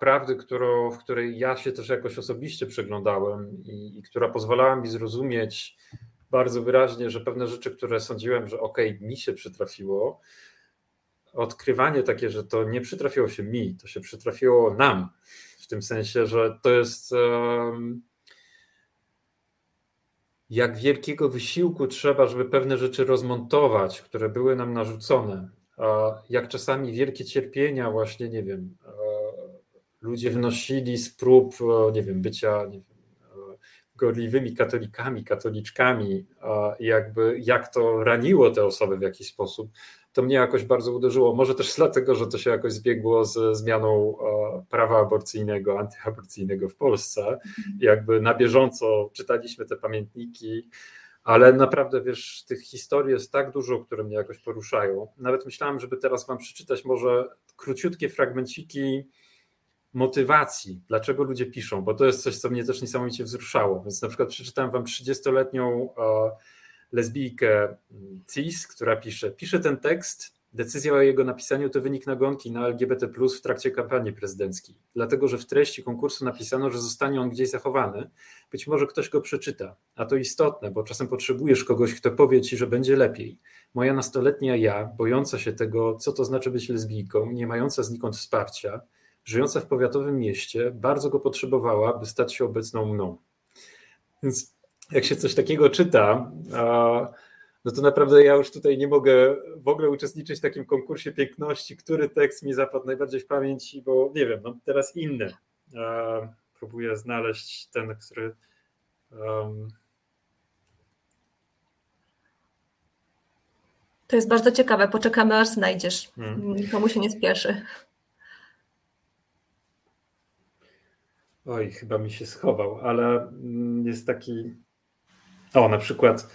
prawdy, którą, w której ja się też jakoś osobiście przeglądałem i, i która pozwalała mi zrozumieć bardzo wyraźnie, że pewne rzeczy, które sądziłem, że okej, okay, mi się przytrafiło, odkrywanie takie, że to nie przytrafiło się mi, to się przytrafiło nam, w tym sensie, że to jest. Um, jak wielkiego wysiłku trzeba, żeby pewne rzeczy rozmontować, które były nam narzucone, jak czasami wielkie cierpienia, właśnie, nie wiem, ludzie wnosili z prób, nie wiem, bycia nie wiem, gorliwymi katolikami, katoliczkami, jakby jak to raniło te osoby w jakiś sposób, to mnie jakoś bardzo uderzyło. Może też dlatego, że to się jakoś zbiegło ze zmianą prawa aborcyjnego, antyaborcyjnego w Polsce. Mhm. Jakby na bieżąco czytaliśmy te pamiętniki, ale naprawdę, wiesz, tych historii jest tak dużo, które mnie jakoś poruszają. Nawet myślałem, żeby teraz wam przeczytać może króciutkie fragmenciki motywacji, dlaczego ludzie piszą, bo to jest coś, co mnie też niesamowicie wzruszało. Więc na przykład przeczytałem wam 30-letnią lesbijkę Cis, która pisze, pisze ten tekst, Decyzja o jego napisaniu to wynik nagonki na LGBT w trakcie kampanii prezydenckiej, dlatego że w treści konkursu napisano, że zostanie on gdzieś zachowany. Być może ktoś go przeczyta, a to istotne, bo czasem potrzebujesz kogoś, kto powie ci, że będzie lepiej. Moja nastoletnia ja, bojąca się tego, co to znaczy być lesbijką, nie mająca znikąd wsparcia, żyjąca w powiatowym mieście, bardzo go potrzebowała, by stać się obecną mną. Więc jak się coś takiego czyta, no to naprawdę ja już tutaj nie mogę w ogóle uczestniczyć w takim konkursie piękności, który tekst mi zapadł najbardziej w pamięci, bo nie wiem, mam teraz inny. Próbuję znaleźć ten, który. Um... To jest bardzo ciekawe. Poczekamy, aż znajdziesz. Hmm. Nikomu się nie spieszy. Oj, chyba mi się schował, ale mm, jest taki. O, na przykład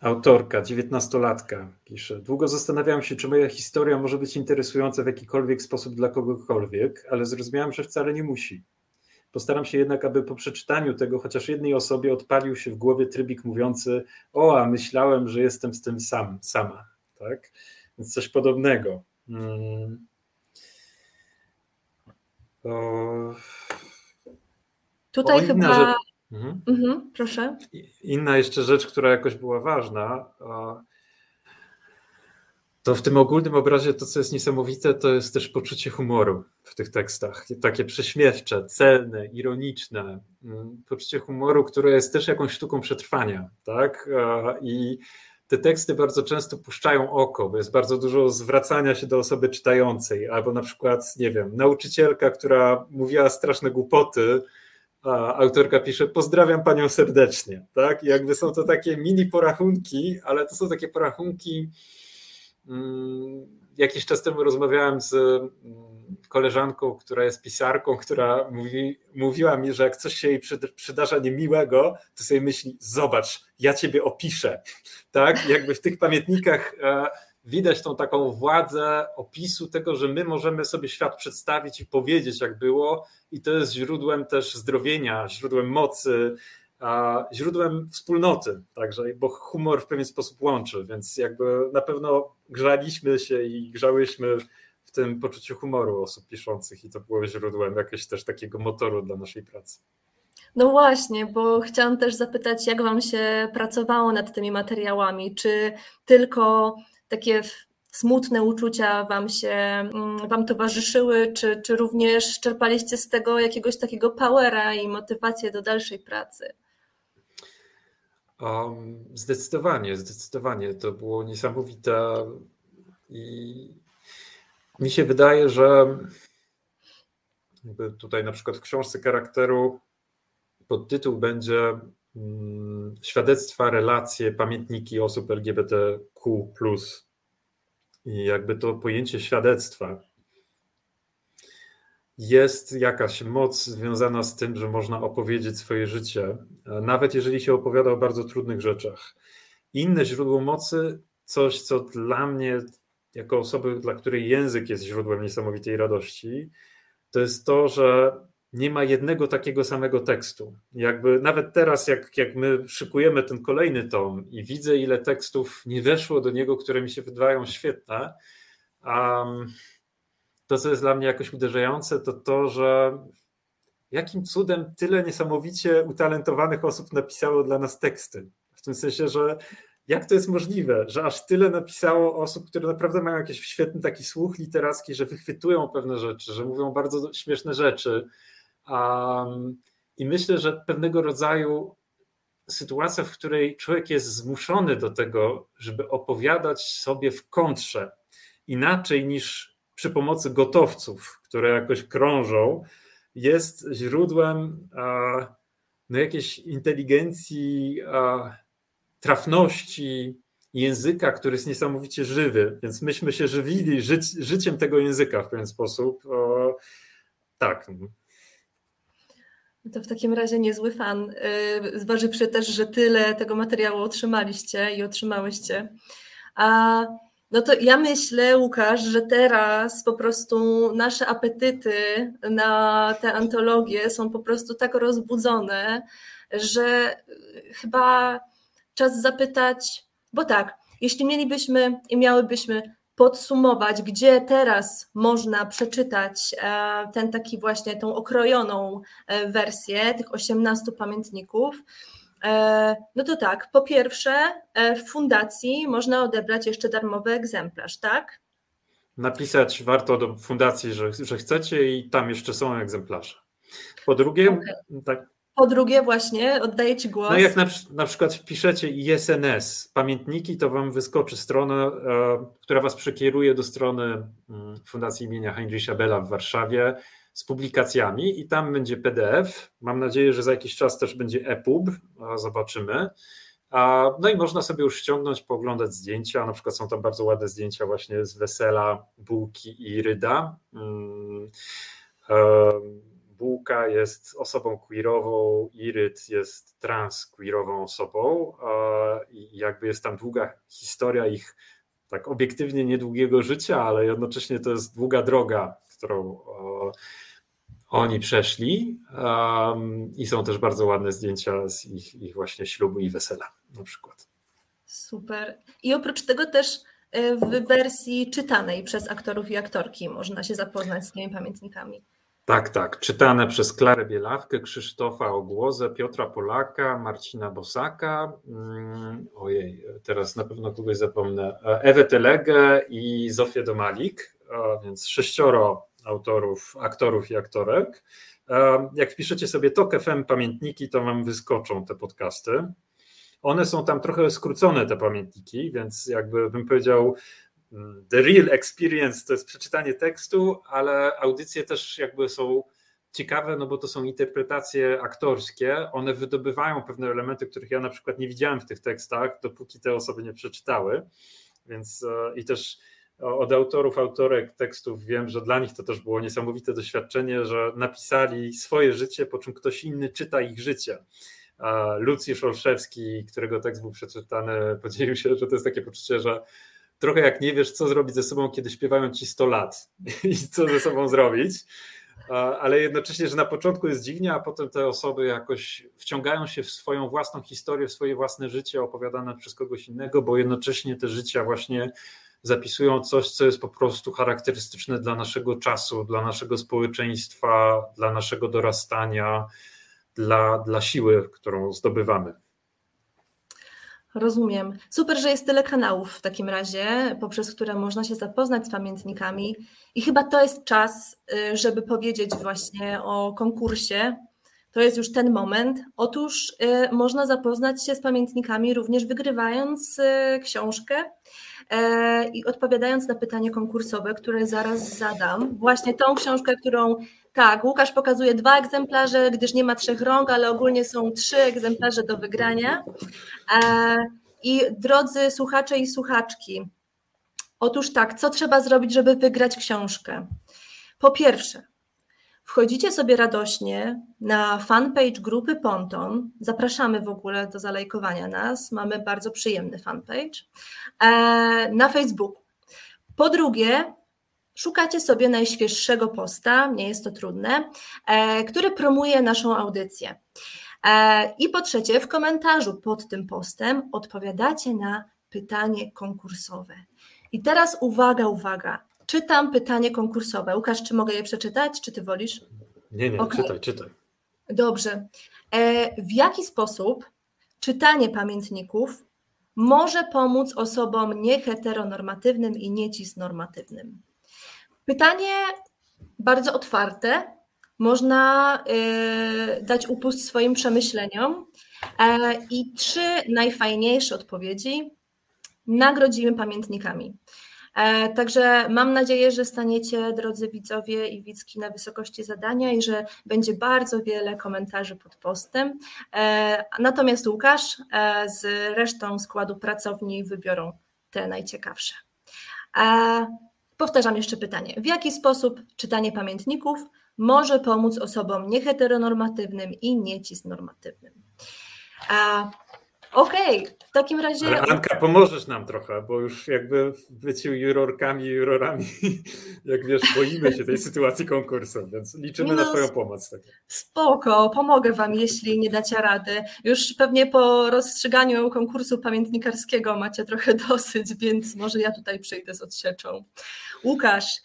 Autorka, dziewiętnastolatka, pisze. Długo zastanawiałam się, czy moja historia może być interesująca w jakikolwiek sposób dla kogokolwiek, ale zrozumiałam, że wcale nie musi. Postaram się jednak, aby po przeczytaniu tego chociaż jednej osobie odpalił się w głowie trybik mówiący: O, a myślałem, że jestem z tym sam, sama. Tak? Więc coś podobnego. Hmm. O... Tutaj chyba. Mhm. Mhm, proszę. Inna jeszcze rzecz, która jakoś była ważna, to w tym ogólnym obrazie to, co jest niesamowite, to jest też poczucie humoru w tych tekstach. Takie prześmiewcze, celne, ironiczne. Mm, poczucie humoru, które jest też jakąś sztuką przetrwania. Tak? I te teksty bardzo często puszczają oko, bo jest bardzo dużo zwracania się do osoby czytającej, albo na przykład, nie wiem, nauczycielka, która mówiła straszne głupoty, a autorka pisze, pozdrawiam panią serdecznie, tak? Jakby są to takie mini porachunki, ale to są takie porachunki. Hmm, jakiś czas temu rozmawiałem z mm, koleżanką, która jest pisarką, która mówi, mówiła mi, że jak coś się jej przydarza niemiłego, to sobie myśli, zobacz, ja ciebie opiszę, tak? Jakby w tych pamiętnikach e, widać tą taką władzę opisu tego, że my możemy sobie świat przedstawić i powiedzieć, jak było, i to jest źródłem też zdrowienia, źródłem mocy, źródłem wspólnoty, także, bo humor w pewien sposób łączy, więc jakby na pewno grzaliśmy się i grzałyśmy w tym poczuciu humoru osób piszących i to było źródłem jakiegoś też takiego motoru dla naszej pracy. No właśnie, bo chciałam też zapytać, jak Wam się pracowało nad tymi materiałami? Czy tylko takie smutne uczucia Wam się mm, Wam towarzyszyły, czy, czy również czerpaliście z tego jakiegoś takiego powera i motywację do dalszej pracy? Um, zdecydowanie, zdecydowanie. To było niesamowite i mi się wydaje, że tutaj na przykład w książce charakteru podtytuł będzie Świadectwa, relacje, pamiętniki osób LGBTQ. I jakby to pojęcie świadectwa jest jakaś moc związana z tym, że można opowiedzieć swoje życie, nawet jeżeli się opowiada o bardzo trudnych rzeczach. Inne źródło mocy, coś, co dla mnie, jako osoby, dla której język jest źródłem niesamowitej radości, to jest to, że nie ma jednego takiego samego tekstu. Jakby nawet teraz, jak, jak my szykujemy ten kolejny tom i widzę, ile tekstów nie weszło do niego, które mi się wydają świetne, um, to, co jest dla mnie jakoś uderzające, to to, że jakim cudem tyle niesamowicie utalentowanych osób napisało dla nas teksty. W tym sensie, że jak to jest możliwe, że aż tyle napisało osób, które naprawdę mają jakiś świetny taki słuch literacki, że wychwytują pewne rzeczy, że mówią bardzo śmieszne rzeczy. Um, I myślę, że pewnego rodzaju sytuacja, w której człowiek jest zmuszony do tego, żeby opowiadać sobie w kontrze inaczej niż przy pomocy gotowców, które jakoś krążą, jest źródłem no, jakiejś inteligencji, trafności języka, który jest niesamowicie żywy. Więc myśmy się żywili ży życiem tego języka w pewien sposób. tak. To w takim razie niezły fan, y, zważywszy też, że tyle tego materiału otrzymaliście i otrzymałyście. A no to ja myślę, Łukasz, że teraz po prostu nasze apetyty na te antologie są po prostu tak rozbudzone, że chyba czas zapytać, bo tak, jeśli mielibyśmy i miałybyśmy podsumować, gdzie teraz można przeczytać e, ten taki właśnie, tą okrojoną e, wersję tych 18 pamiętników, e, no to tak, po pierwsze w fundacji można odebrać jeszcze darmowy egzemplarz, tak? Napisać warto do fundacji, że, że chcecie i tam jeszcze są egzemplarze. Po drugie, okay. tak, po drugie, właśnie oddaję Ci głos. No jak na, na przykład wpiszecie ISNS, pamiętniki, to Wam wyskoczy strona, e, która Was przekieruje do strony mm, Fundacji imienia Heinricha Bella w Warszawie z publikacjami i tam będzie PDF. Mam nadzieję, że za jakiś czas też będzie EPUB, zobaczymy. No i można sobie już ściągnąć, pooglądać zdjęcia. Na przykład są tam bardzo ładne zdjęcia właśnie z wesela Bułki i Ryda. Bułka jest osobą queerową, Iryt jest trans queerową osobą i jakby jest tam długa historia ich tak obiektywnie niedługiego życia, ale jednocześnie to jest długa droga, którą oni przeszli i są też bardzo ładne zdjęcia z ich, ich właśnie ślubu i wesela na przykład. Super. I oprócz tego też e, w wersji czytanej przez aktorów i aktorki można się zapoznać z tymi pamiętnikami. Tak, tak. Czytane przez Klarę Bielawkę, Krzysztofa Ogłozę, Piotra Polaka, Marcina Bosaka, mm, ojej, teraz na pewno kogoś zapomnę, Ewę Telegę i Zofię Domalik, więc sześcioro autorów, aktorów i aktorek. Jak wpiszecie sobie TOK FM pamiętniki, to wam wyskoczą te podcasty. One są tam trochę skrócone, te pamiętniki, więc jakby bym powiedział, the real experience to jest przeczytanie tekstu, ale audycje też jakby są ciekawe, no bo to są interpretacje aktorskie. One wydobywają pewne elementy, których ja na przykład nie widziałem w tych tekstach, dopóki te osoby nie przeczytały. Więc e, i też od autorów, autorek tekstów wiem, że dla nich to też było niesamowite doświadczenie, że napisali swoje życie, po czym ktoś inny czyta ich życie. Lucjusz Olszewski, którego tekst był przeczytany, podzielił się, że to jest takie poczucie, że trochę jak nie wiesz, co zrobić ze sobą, kiedy śpiewają ci 100 lat i co ze sobą zrobić ale jednocześnie, że na początku jest dziwnie, a potem te osoby jakoś wciągają się w swoją własną historię, w swoje własne życie opowiadane przez kogoś innego, bo jednocześnie te życia właśnie zapisują coś, co jest po prostu charakterystyczne dla naszego czasu, dla naszego społeczeństwa, dla naszego dorastania, dla, dla siły, którą zdobywamy. Rozumiem. Super, że jest tyle kanałów w takim razie, poprzez które można się zapoznać z pamiętnikami. I chyba to jest czas, y, żeby powiedzieć właśnie o konkursie. To jest już ten moment. Otóż y, można zapoznać się z pamiętnikami również wygrywając y, książkę i odpowiadając na pytanie konkursowe, które zaraz zadam. Właśnie tą książkę, którą tak, Łukasz pokazuje dwa egzemplarze, gdyż nie ma trzech rąk, ale ogólnie są trzy egzemplarze do wygrania. E, I drodzy słuchacze i słuchaczki, otóż tak, co trzeba zrobić, żeby wygrać książkę? Po pierwsze, wchodzicie sobie radośnie na fanpage grupy Ponton. Zapraszamy w ogóle do zalajkowania nas. Mamy bardzo przyjemny fanpage e, na Facebooku. Po drugie, Szukacie sobie najświeższego posta, nie jest to trudne, e, który promuje naszą audycję. E, I po trzecie, w komentarzu pod tym postem odpowiadacie na pytanie konkursowe. I teraz uwaga, uwaga. Czytam pytanie konkursowe. Łukasz, czy mogę je przeczytać, czy ty wolisz? Nie, nie, okay. czytaj, czytaj. Dobrze. E, w jaki sposób czytanie pamiętników może pomóc osobom nieheteronormatywnym i niecisnormatywnym? Pytanie bardzo otwarte. Można y, dać upust swoim przemyśleniom e, i trzy najfajniejsze odpowiedzi nagrodzimy pamiętnikami. E, także mam nadzieję, że staniecie, drodzy widzowie i widzki, na wysokości zadania i że będzie bardzo wiele komentarzy pod postem. E, natomiast Łukasz z resztą składu pracowni wybiorą te najciekawsze. Powtarzam jeszcze pytanie. W jaki sposób czytanie pamiętników może pomóc osobom nieheteronormatywnym i niecisnormatywnym? A, Okej, okay, w takim razie. Ale Anka, pomożesz nam trochę, bo już jakby byciu jurorkami, jurorami, jak wiesz, boimy się tej sytuacji konkursu, więc liczymy no, na Twoją pomoc. Tak. Spoko, pomogę Wam, jeśli nie dacie rady. Już pewnie po rozstrzyganiu konkursu pamiętnikarskiego macie trochę dosyć, więc może ja tutaj przyjdę z odsieczą. Łukasz,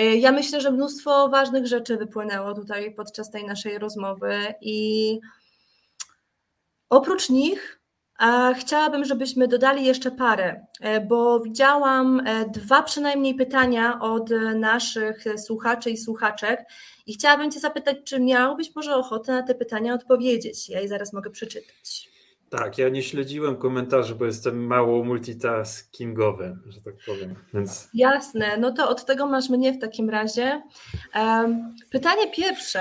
y, ja myślę, że mnóstwo ważnych rzeczy wypłynęło tutaj podczas tej naszej rozmowy i oprócz nich Chciałabym, żebyśmy dodali jeszcze parę, e, bo widziałam e, dwa przynajmniej pytania od naszych słuchaczy i słuchaczek i chciałabym Cię zapytać, czy miałbyś może ochotę na te pytania odpowiedzieć? Ja je zaraz mogę przeczytać. Tak, ja nie śledziłem komentarzy, bo jestem mało multitaskingowy, że tak powiem. Więc... Jasne, no to od tego masz mnie w takim razie. Pytanie pierwsze.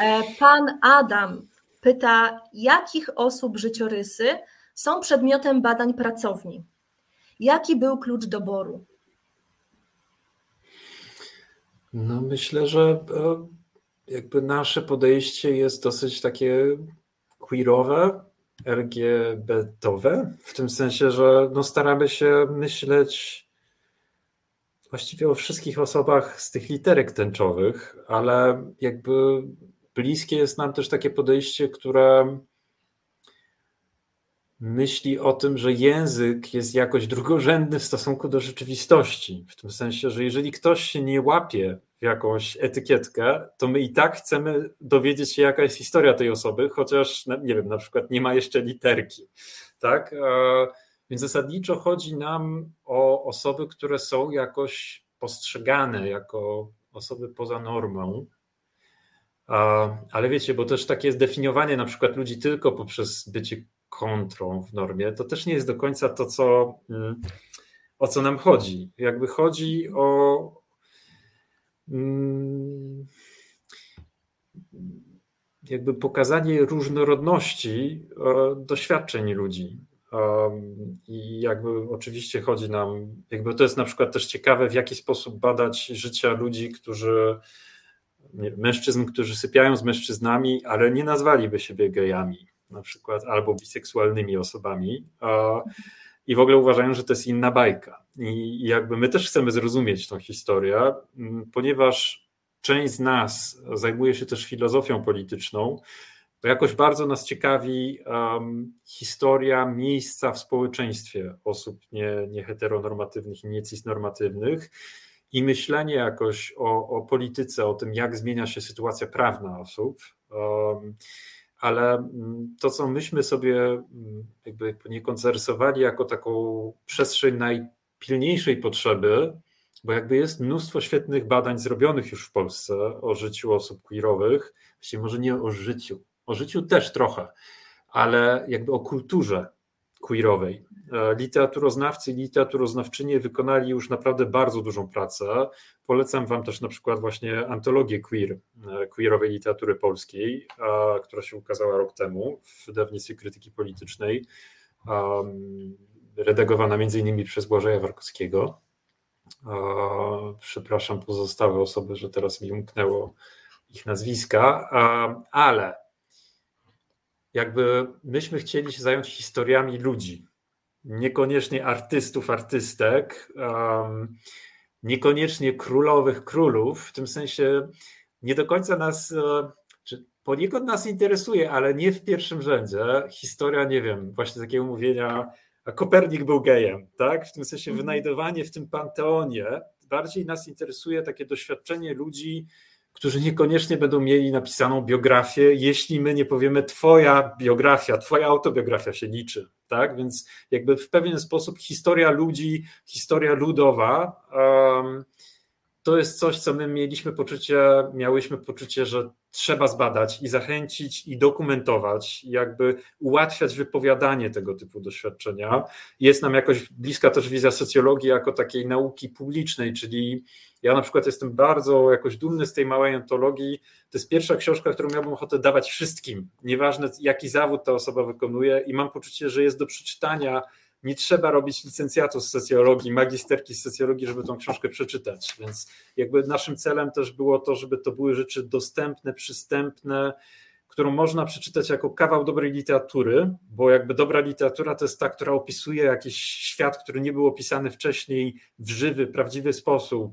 E, pan Adam pyta, jakich osób życiorysy są przedmiotem badań pracowni. Jaki był klucz doboru? No myślę, że e, jakby nasze podejście jest dosyć takie queerowe, LGBT-owe, w tym sensie, że no staramy się myśleć właściwie o wszystkich osobach z tych literek tęczowych, ale jakby bliskie jest nam też takie podejście, które myśli o tym, że język jest jakoś drugorzędny w stosunku do rzeczywistości. W tym sensie, że jeżeli ktoś się nie łapie w jakąś etykietkę, to my i tak chcemy dowiedzieć się, jaka jest historia tej osoby, chociaż, nie wiem, na przykład nie ma jeszcze literki. Tak? Więc zasadniczo chodzi nam o osoby, które są jakoś postrzegane jako osoby poza normą. Ale wiecie, bo też takie jest definiowanie na przykład ludzi tylko poprzez bycie kontrą w normie, to też nie jest do końca to, co, mm, o co nam chodzi. Jakby chodzi o mm, jakby pokazanie różnorodności e, doświadczeń ludzi. I jakby oczywiście chodzi nam, jakby to jest na przykład też ciekawe, w jaki sposób badać życia ludzi, którzy, mężczyzn, którzy sypiają z mężczyznami, ale nie nazwaliby siebie gejami na przykład, albo biseksualnymi osobami. i w ogóle uważają, że to jest inna bajka. I jakby my też chcemy zrozumieć tą historię, ponieważ część z nas zajmuje się też filozofią polityczną, to jakoś bardzo nas ciekawi um, historia miejsca w społeczeństwie osób nie, nieheteronormatywnych i niecisnormatywnych i myślenie jakoś o, o polityce, o tym, jak zmienia się sytuacja prawna osób. Um, ale mm, to, co myśmy sobie mm, jakby poniekąd zarysowali jako taką przestrzeń najpilniejszej potrzeby, bo jakby jest mnóstwo świetnych badań zrobionych już w Polsce o życiu osób queerowych, właściwie może nie o życiu, o życiu też trochę, ale jakby o kulturze queerowej. E, literaturoznawcy i literaturoznawczynie wykonali już naprawdę bardzo dużą pracę. Polecam Wam też na przykład właśnie antologię queer, e, queerowej literatury polskiej, która się ukazała rok temu w wydawnictwie krytyki politycznej, redagowana między innymi przez Błażeja Warkowskiego. Przepraszam pozostałe osoby, że teraz mi umknęło ich nazwiska, ale jakby myśmy chcieli się zająć historiami ludzi, niekoniecznie artystów, artystek, um, niekoniecznie królowych, królów, w tym sensie nie do końca nas, e, czy poniekąd nas interesuje, ale nie w pierwszym rzędzie. Historia, nie wiem, właśnie takiego mówienia, a Kopernik był gejem, tak? W tym sensie mhm. wynajdowanie w tym panteonie. Bardziej nas interesuje takie doświadczenie ludzi, którzy niekoniecznie będą mieli napisaną biografię, jeśli my nie powiemy, Twoja biografia, Twoja autobiografia się liczy. Tak? Więc jakby w pewien sposób historia ludzi, historia ludowa. Um, to jest coś, co my mieliśmy poczucie, miałyśmy poczucie, że trzeba zbadać i zachęcić i dokumentować, jakby ułatwiać wypowiadanie tego typu doświadczenia. Jest nam jakoś bliska też wizja socjologii jako takiej nauki publicznej, czyli ja na przykład jestem bardzo jakoś dumny z tej małej antologii. To jest pierwsza książka, którą miałbym ochotę dawać wszystkim, nieważne jaki zawód ta osoba wykonuje i mam poczucie, że jest do przeczytania nie trzeba robić licencjatu z socjologii, magisterki z socjologii, żeby tą książkę przeczytać. Więc jakby naszym celem też było to, żeby to były rzeczy dostępne, przystępne, którą można przeczytać jako kawał dobrej literatury, bo jakby dobra literatura to jest ta, która opisuje jakiś świat, który nie był opisany wcześniej w żywy, prawdziwy sposób,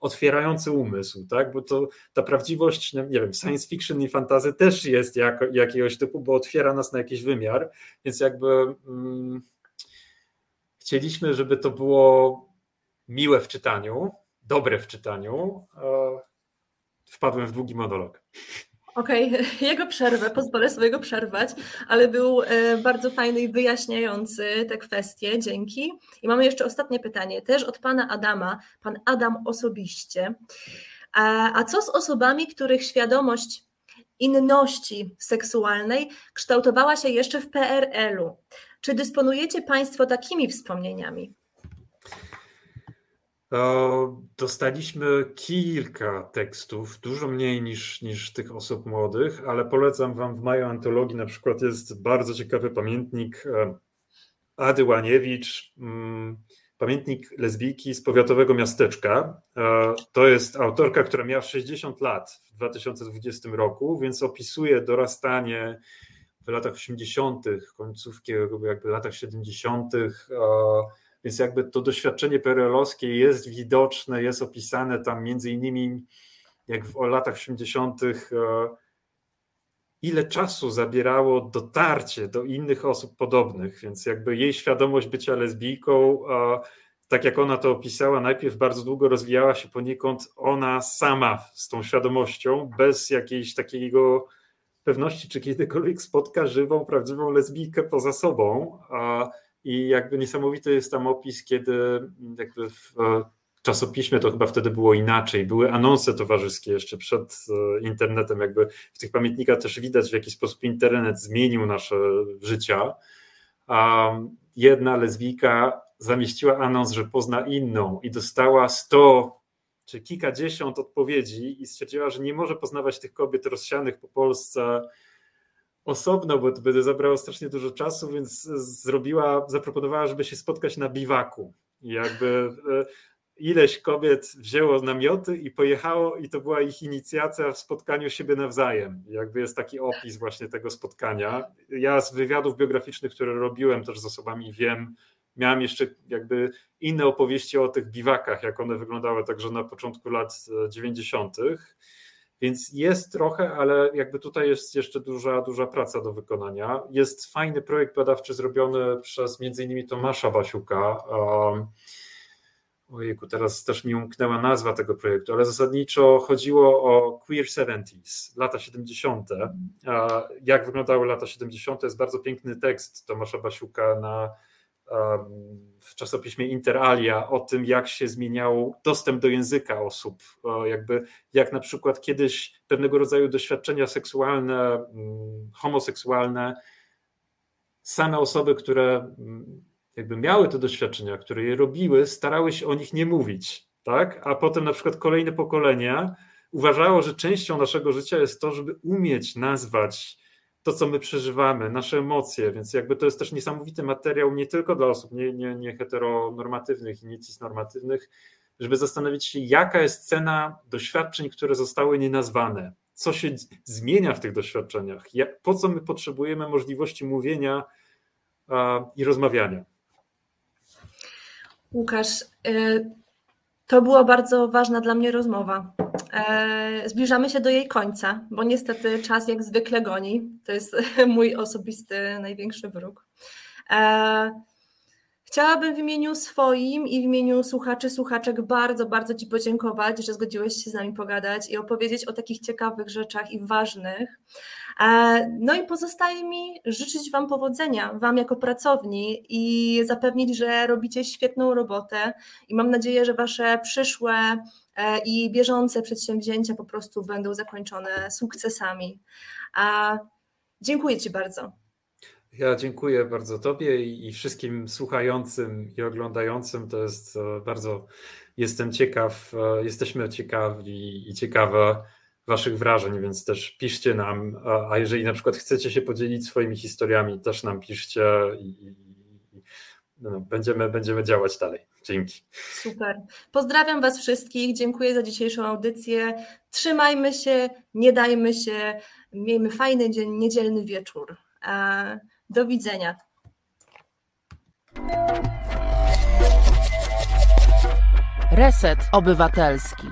otwierający umysł, tak? Bo to ta prawdziwość, nie wiem, science fiction i fantazy też jest jak, jakiegoś typu, bo otwiera nas na jakiś wymiar, więc jakby. Mm, Chcieliśmy, żeby to było miłe w czytaniu, dobre w czytaniu. Wpadłem w długi monolog. Okej, okay. jego przerwę, pozwolę sobie go przerwać, ale był e, bardzo fajny i wyjaśniający te kwestie, dzięki. I mamy jeszcze ostatnie pytanie, też od pana Adama, pan Adam osobiście. A, a co z osobami, których świadomość inności seksualnej kształtowała się jeszcze w PRL-u? Czy dysponujecie Państwo takimi wspomnieniami? Dostaliśmy kilka tekstów, dużo mniej niż, niż tych osób młodych, ale polecam Wam w maju antologii na przykład jest bardzo ciekawy pamiętnik e, Ady Łaniewicz, mm, pamiętnik lesbijki z powiatowego miasteczka. E, to jest autorka, która miała 60 lat w 2020 roku, więc opisuje dorastanie w latach 80., końcówki jakby latach 70., więc jakby to doświadczenie perelowskie jest widoczne, jest opisane tam między innymi jak w latach 80., ile czasu zabierało dotarcie do innych osób podobnych, więc jakby jej świadomość bycia lesbijką, tak jak ona to opisała, najpierw bardzo długo rozwijała się poniekąd ona sama z tą świadomością, bez jakiejś takiego pewności, czy kiedykolwiek spotka żywą, prawdziwą lesbijkę poza sobą. I jakby niesamowity jest tam opis, kiedy jakby w czasopiśmie to chyba wtedy było inaczej. Były anonse towarzyskie jeszcze przed e, internetem. Jakby w tych pamiętnikach też widać, w jaki sposób internet zmienił nasze życia. Jedna lesbijka zamieściła anons, że pozna inną i dostała 100 czy kilkadziesiąt odpowiedzi i stwierdziła, że nie może poznawać tych kobiet rozsianych po Polsce osobno, bo to będzie zabrało strasznie dużo czasu, więc zrobiła, zaproponowała, żeby się spotkać na biwaku. I jakby e, ileś kobiet wzięło namioty i pojechało, i to była ich inicjacja w spotkaniu siebie nawzajem. Jakby jest taki opis właśnie tego spotkania. Ja z wywiadów biograficznych, które robiłem też z osobami, wiem, miałem jeszcze jakby inne opowieści o tych biwakach, jak one wyglądały także na początku lat 90. Więc jest trochę, ale jakby tutaj jest jeszcze duża, duża praca do wykonania. Jest fajny projekt badawczy zrobiony przez między innymi Tomasza Basiuka. Ojejku, teraz też mi umknęła nazwa tego projektu, ale zasadniczo chodziło o Queer 70s, lata 70. Jak wyglądały lata 70. jest bardzo piękny tekst Tomasza Basiuka na w czasopiśmie Interalia o tym, jak się zmieniał dostęp do języka osób. Jakby, jak na przykład kiedyś pewnego rodzaju doświadczenia seksualne, mm, homoseksualne, same osoby, które mm, jakby miały te doświadczenia, które je robiły, starały się o nich nie mówić, tak? A potem na przykład kolejne pokolenia uważało, że częścią naszego życia jest to, żeby umieć nazwać to, co my przeżywamy, nasze emocje, więc jakby to jest też niesamowity materiał nie tylko dla osób nie, nie, nie heteronormatywnych i nie cisnormatywnych, żeby zastanowić się, jaka jest cena doświadczeń, które zostały nienazwane, co się zmienia w tych doświadczeniach, jak, po co my potrzebujemy możliwości mówienia a, i rozmawiania. Łukasz, y, to była bardzo ważna dla mnie rozmowa. E, zbliżamy się do jej końca, bo niestety czas jak zwykle goni. To jest mój osobisty największy wróg. E, chciałabym w imieniu swoim i w imieniu słuchaczy, słuchaczek bardzo, bardzo Ci podziękować, że zgodziłeś się z nami pogadać i opowiedzieć o takich ciekawych rzeczach i ważnych. E, no i pozostaje mi życzyć Wam powodzenia, Wam jako pracowni i zapewnić, że robicie świetną robotę i mam nadzieję, że Wasze przyszłe i bieżące przedsięwzięcia po prostu będą zakończone sukcesami. Dziękuję Ci bardzo. Ja dziękuję bardzo Tobie i wszystkim słuchającym i oglądającym. To jest e, bardzo, jestem ciekaw, jesteśmy ciekawi i ciekawe Waszych wrażeń, więc też piszcie nam, a jeżeli na przykład chcecie się podzielić swoimi historiami, też nam piszcie i, i, i no, będziemy, będziemy działać dalej. Dzięki. Super. Pozdrawiam Was wszystkich. Dziękuję za dzisiejszą audycję. Trzymajmy się, nie dajmy się. Miejmy fajny dzień, niedzielny wieczór. Do widzenia. Reset Obywatelski.